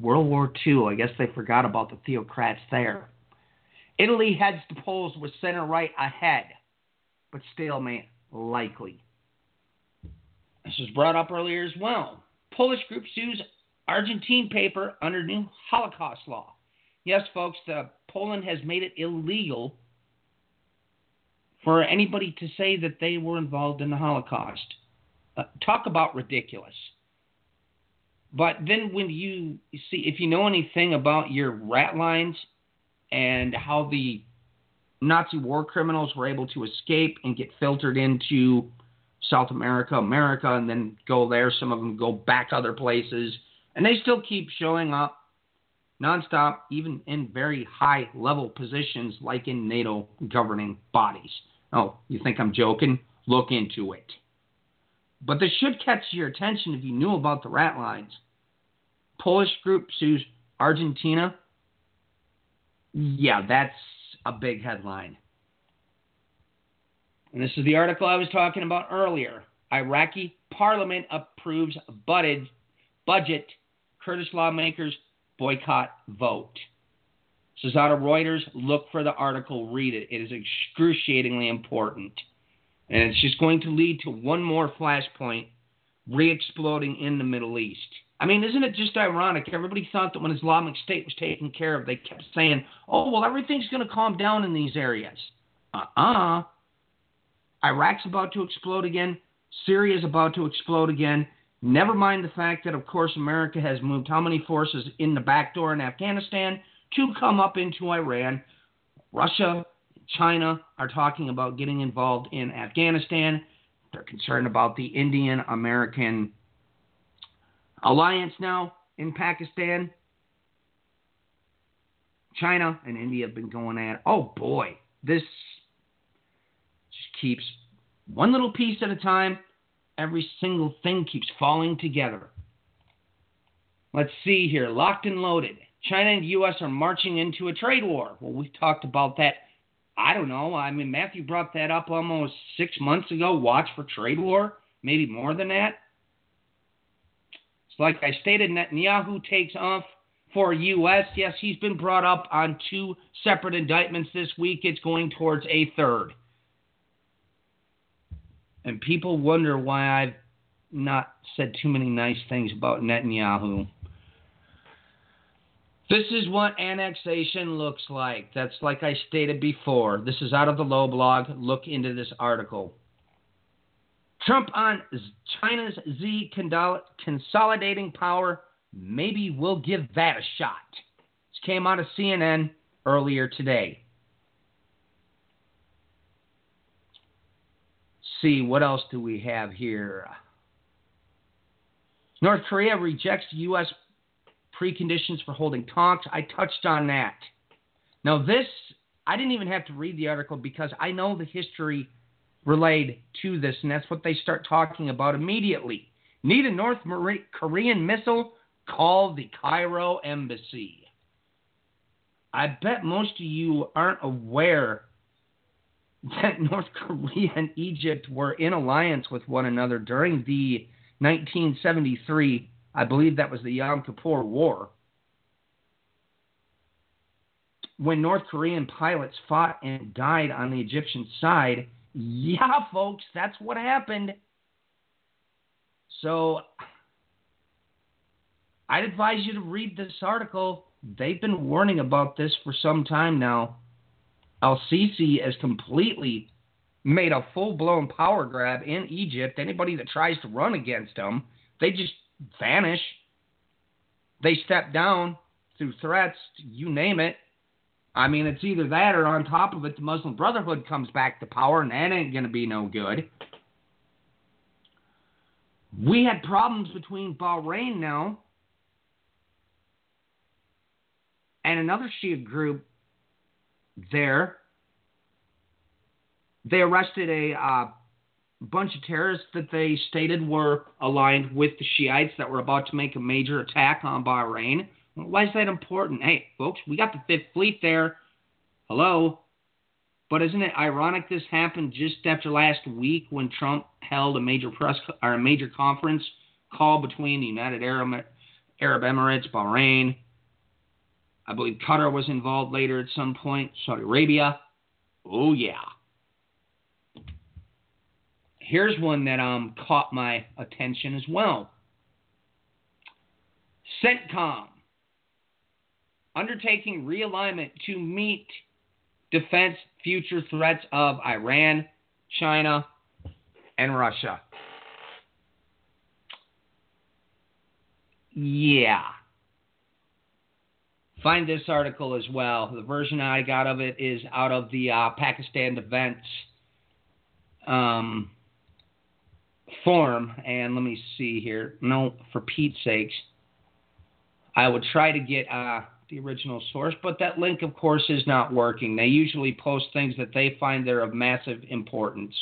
World War II, I guess they forgot about the theocrats there. Italy heads to polls with center right ahead, but stalemate likely. This was brought up earlier as well. Polish group sues Argentine paper under new Holocaust law. Yes, folks, Poland has made it illegal for anybody to say that they were involved in the Holocaust. Uh, talk about ridiculous. But then when you see, if you know anything about your rat lines and how the Nazi war criminals were able to escape and get filtered into South America, America, and then go there. Some of them go back other places, and they still keep showing up nonstop, even in very high level positions like in NATO governing bodies. Oh, you think I'm joking? Look into it. But this should catch your attention if you knew about the rat lines. Polish group sues Argentina yeah, that's a big headline. And this is the article I was talking about earlier. Iraqi parliament approves budget, budget Kurdish lawmakers boycott vote. Of Reuters. Look for the article, read it. It is excruciatingly important. And it's just going to lead to one more flashpoint re exploding in the Middle East. I mean, isn't it just ironic? Everybody thought that when Islamic State was taken care of, they kept saying, oh, well, everything's going to calm down in these areas. Uh uh-uh. uh Iraq's about to explode again. Syria's about to explode again. Never mind the fact that, of course, America has moved how many forces in the back door in Afghanistan to come up into Iran. Russia, China are talking about getting involved in Afghanistan. They're concerned about the Indian American alliance now in Pakistan. China and India have been going at. Oh boy, this just keeps one little piece at a time. Every single thing keeps falling together. Let's see here. Locked and loaded. China and U.S. are marching into a trade war. Well, we've talked about that. I don't know. I mean, Matthew brought that up almost six months ago. Watch for trade war. Maybe more than that. It's like I stated, Netanyahu takes off for U.S. Yes, he's been brought up on two separate indictments this week. It's going towards a third. And people wonder why I've not said too many nice things about Netanyahu. This is what annexation looks like. That's like I stated before. This is out of the LobeLog. Look into this article. Trump on China's Z consolidating power. Maybe we'll give that a shot. This came out of CNN earlier today. See, what else do we have here? North Korea rejects U.S. preconditions for holding talks. I touched on that. Now, this, I didn't even have to read the article because I know the history relayed to this, and that's what they start talking about immediately. Need a North Korean missile? Call the Cairo embassy. I bet most of you aren't aware [LAUGHS] that North Korea and Egypt were in alliance with one another during the 1973, I believe that was the Yom Kippur War, when North Korean pilots fought and died on the Egyptian side. Yeah, folks, that's what happened. So I'd advise you to read this article. They've been warning about this for some time now. Al Sisi has completely made a full blown power grab in Egypt. Anybody that tries to run against him, they just vanish. They step down through threats, you name it. I mean, it's either that or on top of it, the Muslim Brotherhood comes back to power, and that ain't going to be no good. We had problems between Bahrain now and another Shia group there. They arrested a uh, bunch of terrorists that they stated were aligned with the Shiites that were about to make a major attack on Bahrain. Why is that important? Hey, folks, we got the Fifth Fleet there. Hello. But isn't it ironic this happened just after last week when Trump held a major press or a major conference call between the United Arab, Arab Emirates, Bahrain, I believe Qatar was involved later at some point, Saudi Arabia. Oh yeah. Here's one that um caught my attention as well. CENTCOM undertaking realignment to meet defense future threats of Iran, China, and Russia. Yeah. Find this article as well. The version I got of it is out of the uh, Pakistan Defense um, forum. And let me see here. No, for Pete's sakes. I would try to get uh, the original source, but that link, of course, is not working. They usually post things that they find they're of massive importance.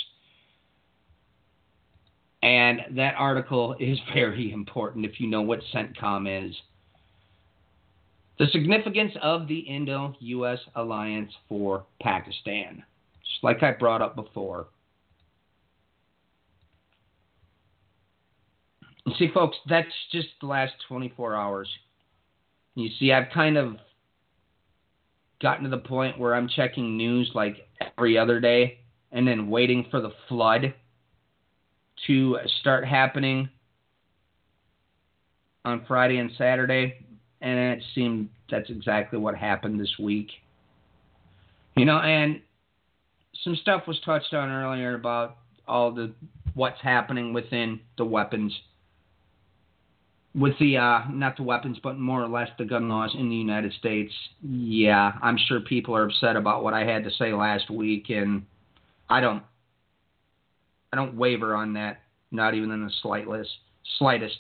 And that article [LAUGHS] is very important if you know what CENTCOM is. The significance of the Indo US alliance for Pakistan, just like I brought up before. See, folks, that's just the last 24 hours. You see, I've kind of gotten to the point where I'm checking news like every other day and then waiting for the flood to start happening on Friday and Saturday. And it seemed that's exactly what happened this week. You know, and some stuff was touched on earlier about all the what's happening within the weapons with the uh, not the weapons, but more or less the gun laws in the United States. Yeah, I'm sure people are upset about what I had to say last week, and I don't, I don't waver on that, not even in the slightest, slightest.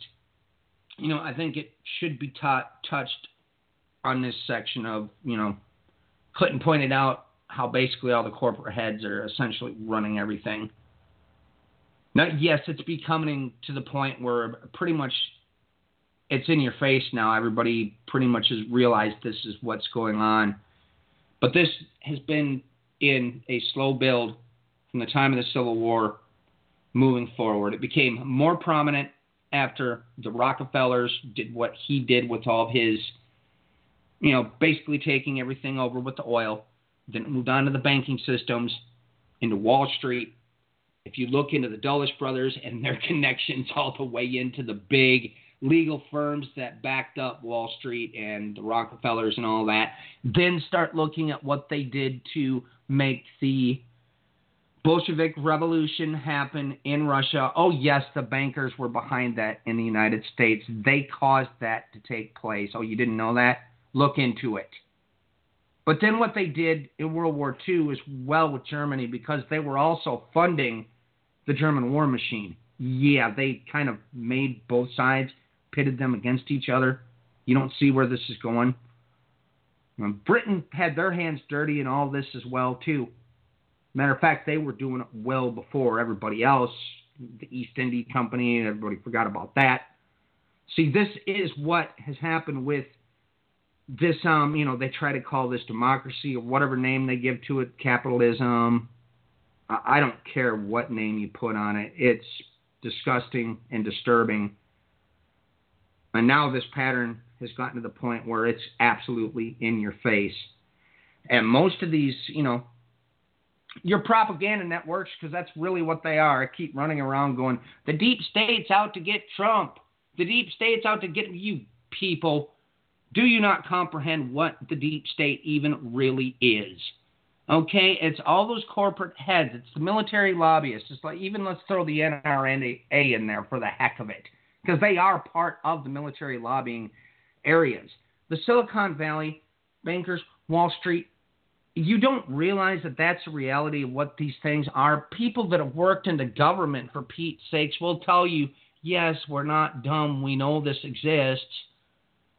You know, I think it should be taught, touched on this section of, you know, Clinton pointed out how basically all the corporate heads are essentially running everything. Now, yes, it's becoming to the point where pretty much it's in your face now. Everybody pretty much has realized this is what's going on. But this has been in a slow build from the time of the Civil War moving forward. It became more prominent after the Rockefellers did what he did with all of his, you know, basically taking everything over with the oil. Then moved on to the banking systems, into Wall Street. If you look into the Dulles brothers and their [LAUGHS] connections all the way into the big legal firms that backed up Wall Street and the Rockefellers and all that, then start looking at what they did to make the Bolshevik Revolution happen in Russia. Oh, yes, the bankers were behind that in the United States. They caused that to take place. Oh, you didn't know that? Look into it. But then what they did in World War II as well with Germany, because they were also funding the German war machine. Yeah, they kind of made both sides pitted them against each other. You don't see where this is going. Britain had their hands dirty in all this as well too. Matter of fact, they were doing it well before everybody else. The East India Company, everybody forgot about that. See, this is what has happened with this. Um, you know, they try to call this democracy or whatever name they give to it, capitalism. I don't care what name you put on it. It's disgusting and disturbing. And now this pattern has gotten to the point where it's absolutely in your face. And most of these, you know, your propaganda networks, because that's really what they are, keep running around going, the deep state's out to get Trump. The deep state's out to get you people. Do you not comprehend what the deep state even really is? Okay, it's all those corporate heads. It's the military lobbyists. It's like even let's throw the NRA in there for the heck of it, because they are part of the military lobbying areas. The Silicon Valley bankers, Wall Street. You don't realize that that's the reality of what these things are. People that have worked in the government, for Pete's sakes, will tell you, yes, we're not dumb. We know this exists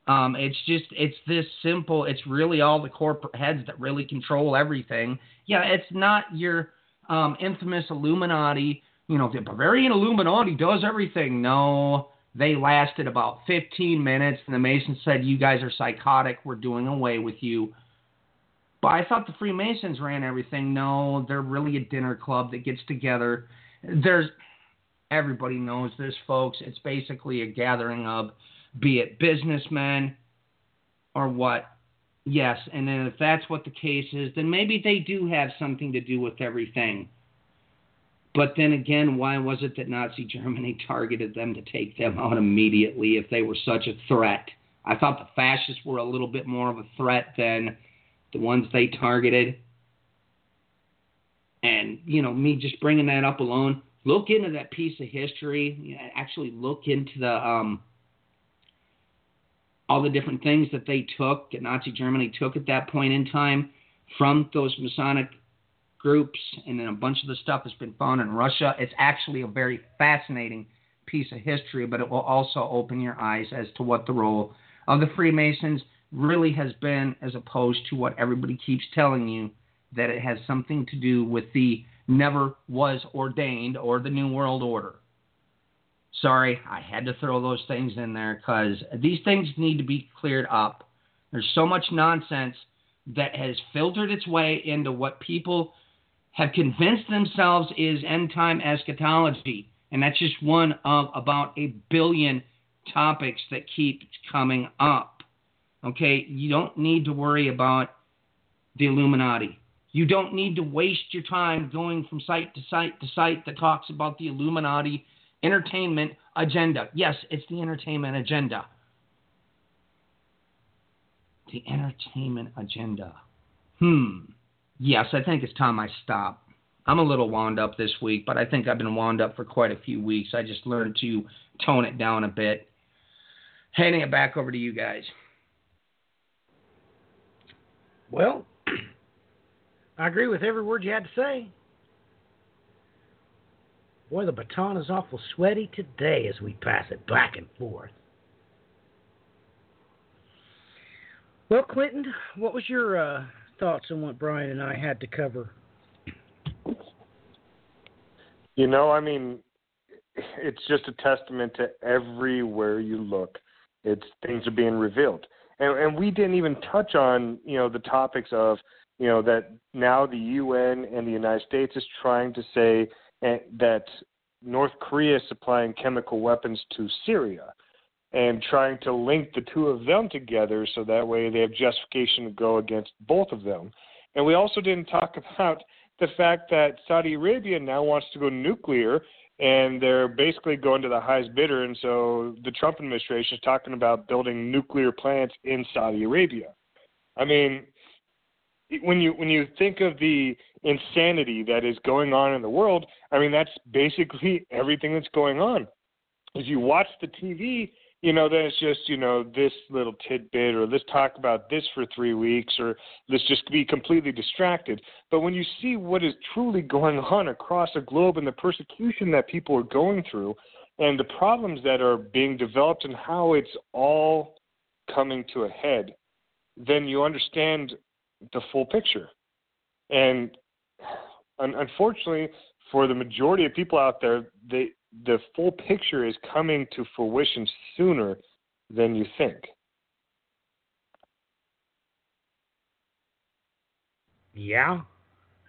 um, it's just it's this simple. It's really all the corporate heads that really control everything. Yeah, it's not your um, infamous Illuminati. You know, the Bavarian Illuminati does everything. No, they lasted about 15 minutes, and the Mason said, "You guys are psychotic. We're doing away with you." But I thought the Freemasons ran everything. No, they're really a dinner club that gets together. There's everybody knows this, folks. It's basically a gathering of be it businessmen or what. Yes, and then if that's what the case is, then maybe they do have something to do with everything. But then again, why was it that Nazi [LAUGHS] Germany targeted them to take them out immediately if they were such a threat? I thought the fascists were a little bit more of a threat than the ones they targeted. And, you know, me just bringing that up alone, look into that piece of history. Actually, look into the um, all the different things that they took, that Nazi Germany took at that point in time from those Masonic groups, and then a bunch of the stuff has been found in Russia. It's actually a very fascinating piece of history, but it will also open your eyes as to what the role of the Freemasons really has been, as opposed to what everybody keeps telling you that it has something to do with the never was ordained or the New World Order. Sorry, I had to throw those things in there because these things need to be cleared up. There's so much nonsense that has filtered its way into what people have convinced themselves is end time eschatology. And that's just one of about a billion topics that keep coming up. Okay, you don't need to worry about the Illuminati. You don't need to waste your time going from site to site to site that talks about the Illuminati entertainment agenda. Yes, it's the entertainment agenda. The entertainment agenda. Hmm. Yes, I think it's time I stop. I'm a little wound up this week, but I think I've been wound up for quite a few weeks. I just learned to tone it down a bit. Handing it back over to you guys. Well, [CLEARS THROAT] I agree with every word you had to say. Boy, the baton is awful sweaty today as we pass it back and forth. Well, Clinton, what was your uh, thoughts on what Brian and I had to cover? You know, I mean, it's just a testament to everywhere you look. It's things are being revealed, and and we didn't even touch on you know the topics of you know that now the UN and the United States is trying to say eh, that North Korea is supplying chemical weapons to Syria and trying to link the two of them together so that way they have justification to go against both of them. And we also didn't talk [LAUGHS] about the fact that Saudi Arabia now wants to go nuclear and they're basically going to the highest bidder and so the Trump administration is talking about building nuclear plants in Saudi Arabia. I mean, when you when you think of the insanity that is going on in the world, I mean that's basically [LAUGHS] everything that's going on. As you watch the TV, you know, then it's just, you know, this little tidbit or let's talk about this for three weeks or let's just be completely distracted. But when you see what is truly going on across the globe and the persecution that people are going through and the problems that are being developed and how it's all coming to a head, then you understand the full picture. And unfortunately, for the majority of people out there, they, the full picture is coming to fruition sooner than you think. Yeah.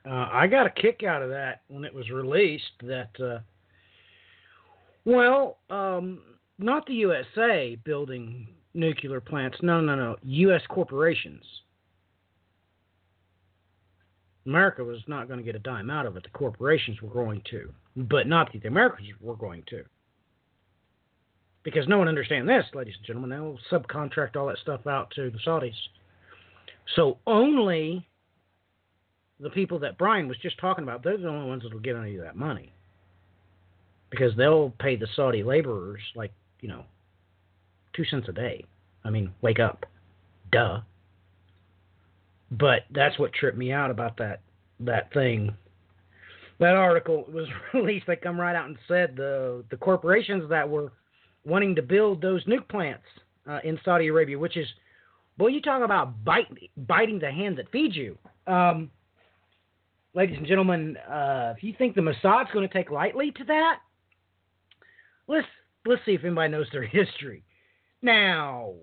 Uh, I got a kick out of that when it was released. That uh, well, um, not the USA building nuclear plants. No, no, no. U.S. corporations. America was not going to get a dime out of it. The corporations were going to, but not the Americans were going to. Because no one understands this, ladies and gentlemen. They'll subcontract all that stuff out to the Saudis. So only the people that Brian was just talking about, they're the only ones that will get any of that money. Because they'll pay the Saudi laborers like, you know, two cents a day. I mean, wake up. Duh. But that's what tripped me out about that that thing. That article was [LAUGHS] released. They come right out and said the the corporations that were wanting to build those nuke plants uh, in Saudi Arabia, which is, boy, you talk about bite, biting the hand that feeds you. Um, ladies and gentlemen, uh, if you think the Mossad's going to take lightly to that, let's let's see if anybody knows their [LAUGHS] history. Now,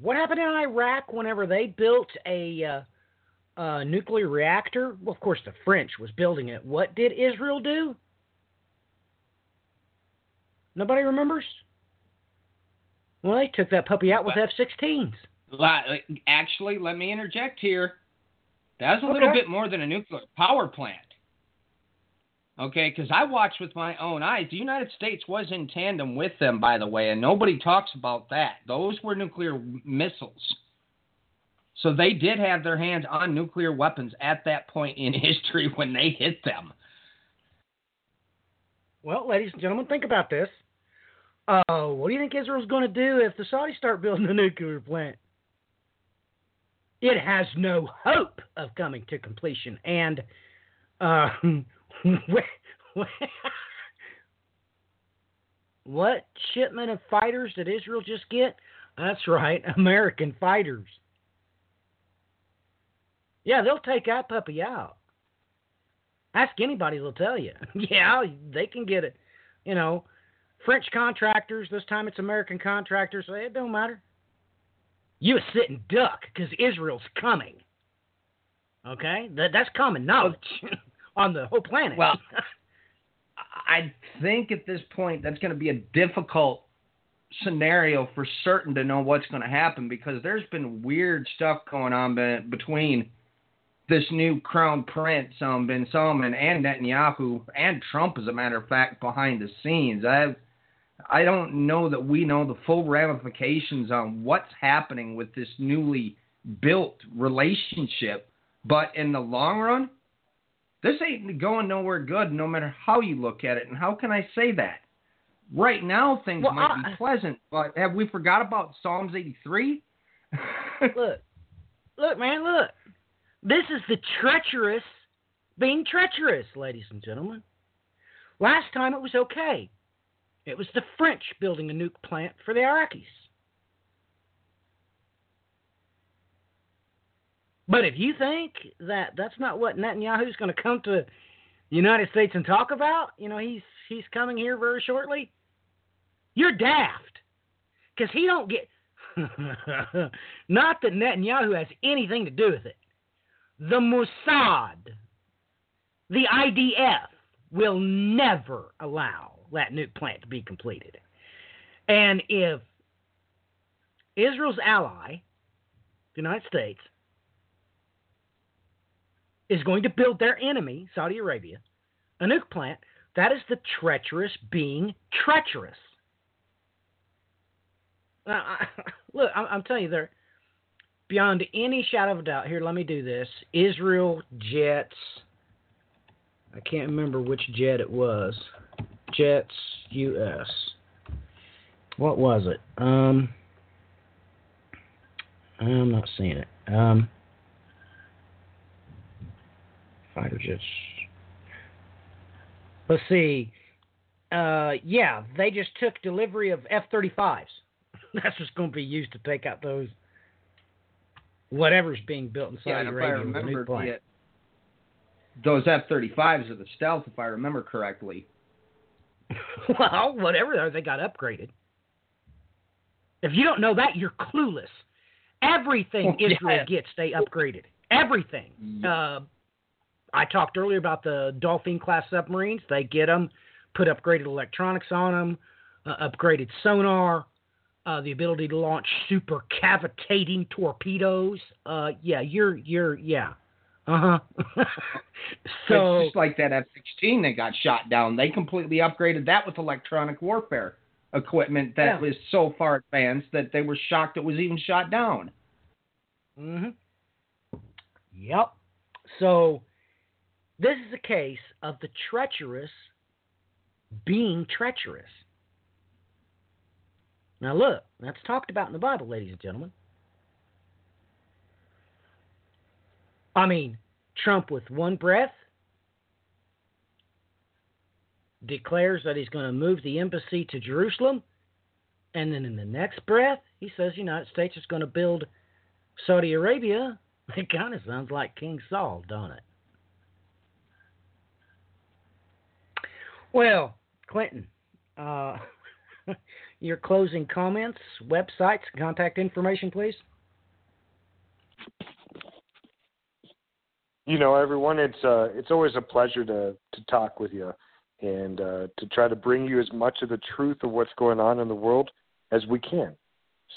what happened in Iraq whenever they built a, uh, a nuclear reactor? Well, of course, the French was building it. What did Israel do? Nobody remembers. Well, they took that puppy out with F-16s. Actually, let me interject here. That's a little bit more than a nuclear power plant. Okay, because I watched with my own eyes. The United States was in tandem with them, by the way, and nobody talks about that. Those were nuclear missiles. So they did have their hands on nuclear weapons at that point in [LAUGHS] history when they hit them. Well, ladies and gentlemen, think about this. Uh, what do you think Israel's going to do if the Saudis start building a nuclear plant? It has no hope of coming to completion. And uh, [LAUGHS] what shipment of fighters did Israel just get? That's right, [LAUGHS] American fighters. Yeah, they'll take that puppy out. Ask anybody, they'll tell you. [LAUGHS] yeah, they can get it. You know, French contractors. This time it's American contractors. It don't matter. You sit and duck because Israel's coming. Okay, that that's common knowledge on the whole planet. Well, [LAUGHS] I think at this point that's going to be a difficult scenario for certain to know what's going to happen because there's been weird stuff going on be- between this new crown prince, um, Ben Salman, and Netanyahu, and Trump, as a matter of fact, behind the scenes. I I don't know that we know the full ramifications on what's happening with this newly built relationship, but in the long run, this ain't going nowhere good no matter how you look at it. And how can I say that? Right now, things Well, might I- be pleasant, but have we forgot about Psalms 83? [LAUGHS] look, look, man, look. This is the treacherous being treacherous, ladies and gentlemen. Last time it was okay. It was the French building a nuke plant for the Iraqis. But if you think that that's not what Netanyahu's going to come to the United States and talk about, you know, he's he's coming here very shortly. You're daft, because he don't get. [LAUGHS] not that Netanyahu has anything to do with it. The Mossad, the IDF, will never allow that nuke plant to be completed. And if Israel's ally, the United States, is going to build their enemy, Saudi Arabia, a nuke plant, that is the treacherous being treacherous. Now, I, [LAUGHS] look, I'm, I'm telling you, there, beyond any shadow of a doubt, here, let me do this. Israel jets, I can't remember which jet it was. Jets US. What was it? Um, I'm not seeing it. Um, fighter jets. Let's see. Uh, yeah, they just took delivery of F-35s. [LAUGHS] That's what's going to be used to take out those whatever's being built in Saudi yeah, and if I Arabia. with a remember, nuke plant. those F-35s are the stealth, if I remember correctly. [LAUGHS] well, whatever they are, they got upgraded. If you don't know that, you're clueless. Everything [LAUGHS] Well, yeah. Israel gets, they upgraded. Everything. Uh, I talked earlier about the Dolphin class submarines. They get them, put upgraded electronics on them, uh, upgraded sonar, uh, the ability to launch super cavitating torpedoes. Uh, yeah, you're you're yeah. Uh huh. [LAUGHS] so it's just like that F-16 that got shot down. They completely upgraded that with electronic warfare equipment that Yeah. was so far advanced that they were shocked it was even shot down. hmm Yep. So this is a case of the treacherous being treacherous. Now look, that's talked about in the Bible, ladies and gentlemen. I mean, Trump with one breath declares that he's going to move the embassy to Jerusalem, and then in the next breath, he says the United States is going to build Saudi Arabia. [LAUGHS] It kind of sounds like King Saul, don't it? Well, Clinton, uh, [LAUGHS] your closing comments, websites, contact information, please. you know everyone it's uh it's always a pleasure to to talk with you and uh to try to bring you as much of the truth of what's going on in the world as we can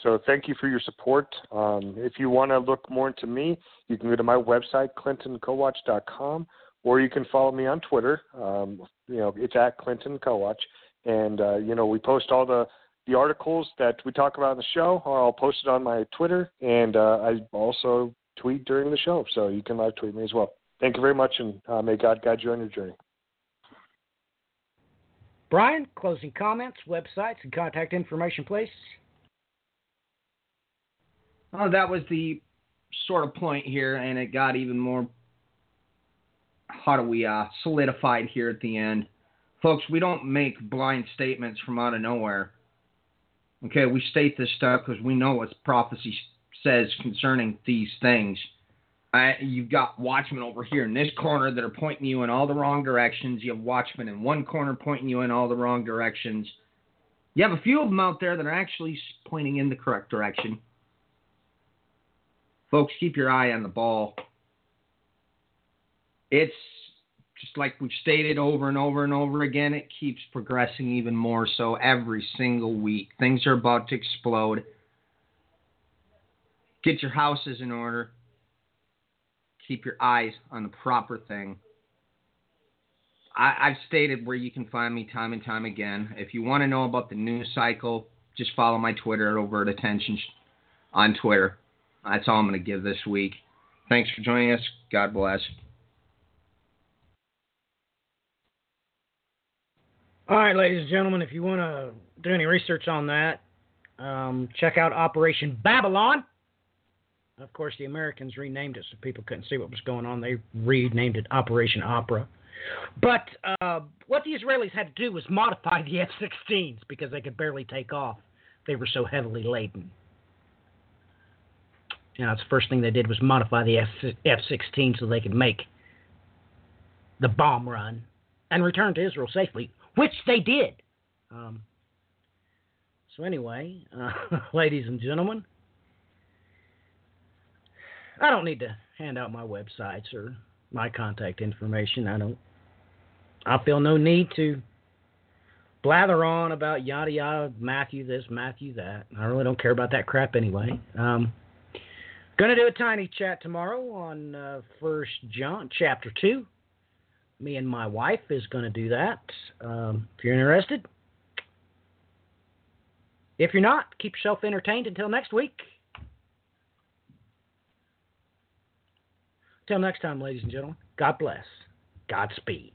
so thank you for your support um if you want to look more into me you can go to my website clintoncowatch.com or you can follow me on twitter um you know it's at clinton cowatch and uh you know we post all the the articles that we talk about in the show i'll post it on my twitter and uh i also tweet during the show, so you can live tweet me as well. Thank you very much, and uh, may God guide you on your journey. Brian, closing comments, websites, and contact information, please. Oh, that was the sort of point here, and it got even more. How do we uh, it here at the end, folks? We don't make blind statements from out of nowhere. Okay, we state this stuff because we know what prophecy says concerning these things. I, you've got watchmen over here in this corner that are pointing you in all the wrong directions. You have watchmen in one corner pointing you in all the wrong directions. You have a few of them out there that are actually pointing in the correct direction. Folks, keep your eye on the ball. It's just like we've stated over and over and over again, it keeps progressing even more so every single week. Things are about to explode. Get your houses in order. Keep your eyes on the proper thing. I, I've stated where you can find me time and time again. If you want to know about the news cycle, just follow my Twitter at Attention on Twitter. That's all I'm going to give this week. Thanks for joining us. God bless. All right, ladies and gentlemen, if you want to do any research on that, um, check out Operation Babylon. Of course, the Americans renamed it so people couldn't see what was going on. They renamed it Operation Opera. But uh, what the Israelis had to do was modify the F 16s because they could barely take off. They were so heavily laden. You know, the first thing they did was modify the F 16 so they could make the bomb run and return to Israel safely, which they did. Um, so, anyway, uh, [LAUGHS] ladies and gentlemen, I don't need to hand out my websites or my contact information. I don't. I feel no need to blather on about yada yada, Matthew this, Matthew that. I really don't care about that crap anyway. Um, gonna do a tiny chat tomorrow on uh, First John chapter two. Me and my wife is gonna do that. Um, if you're interested. If you're not, keep yourself entertained until next week. Till next time, ladies and gentlemen, God bless. Godspeed.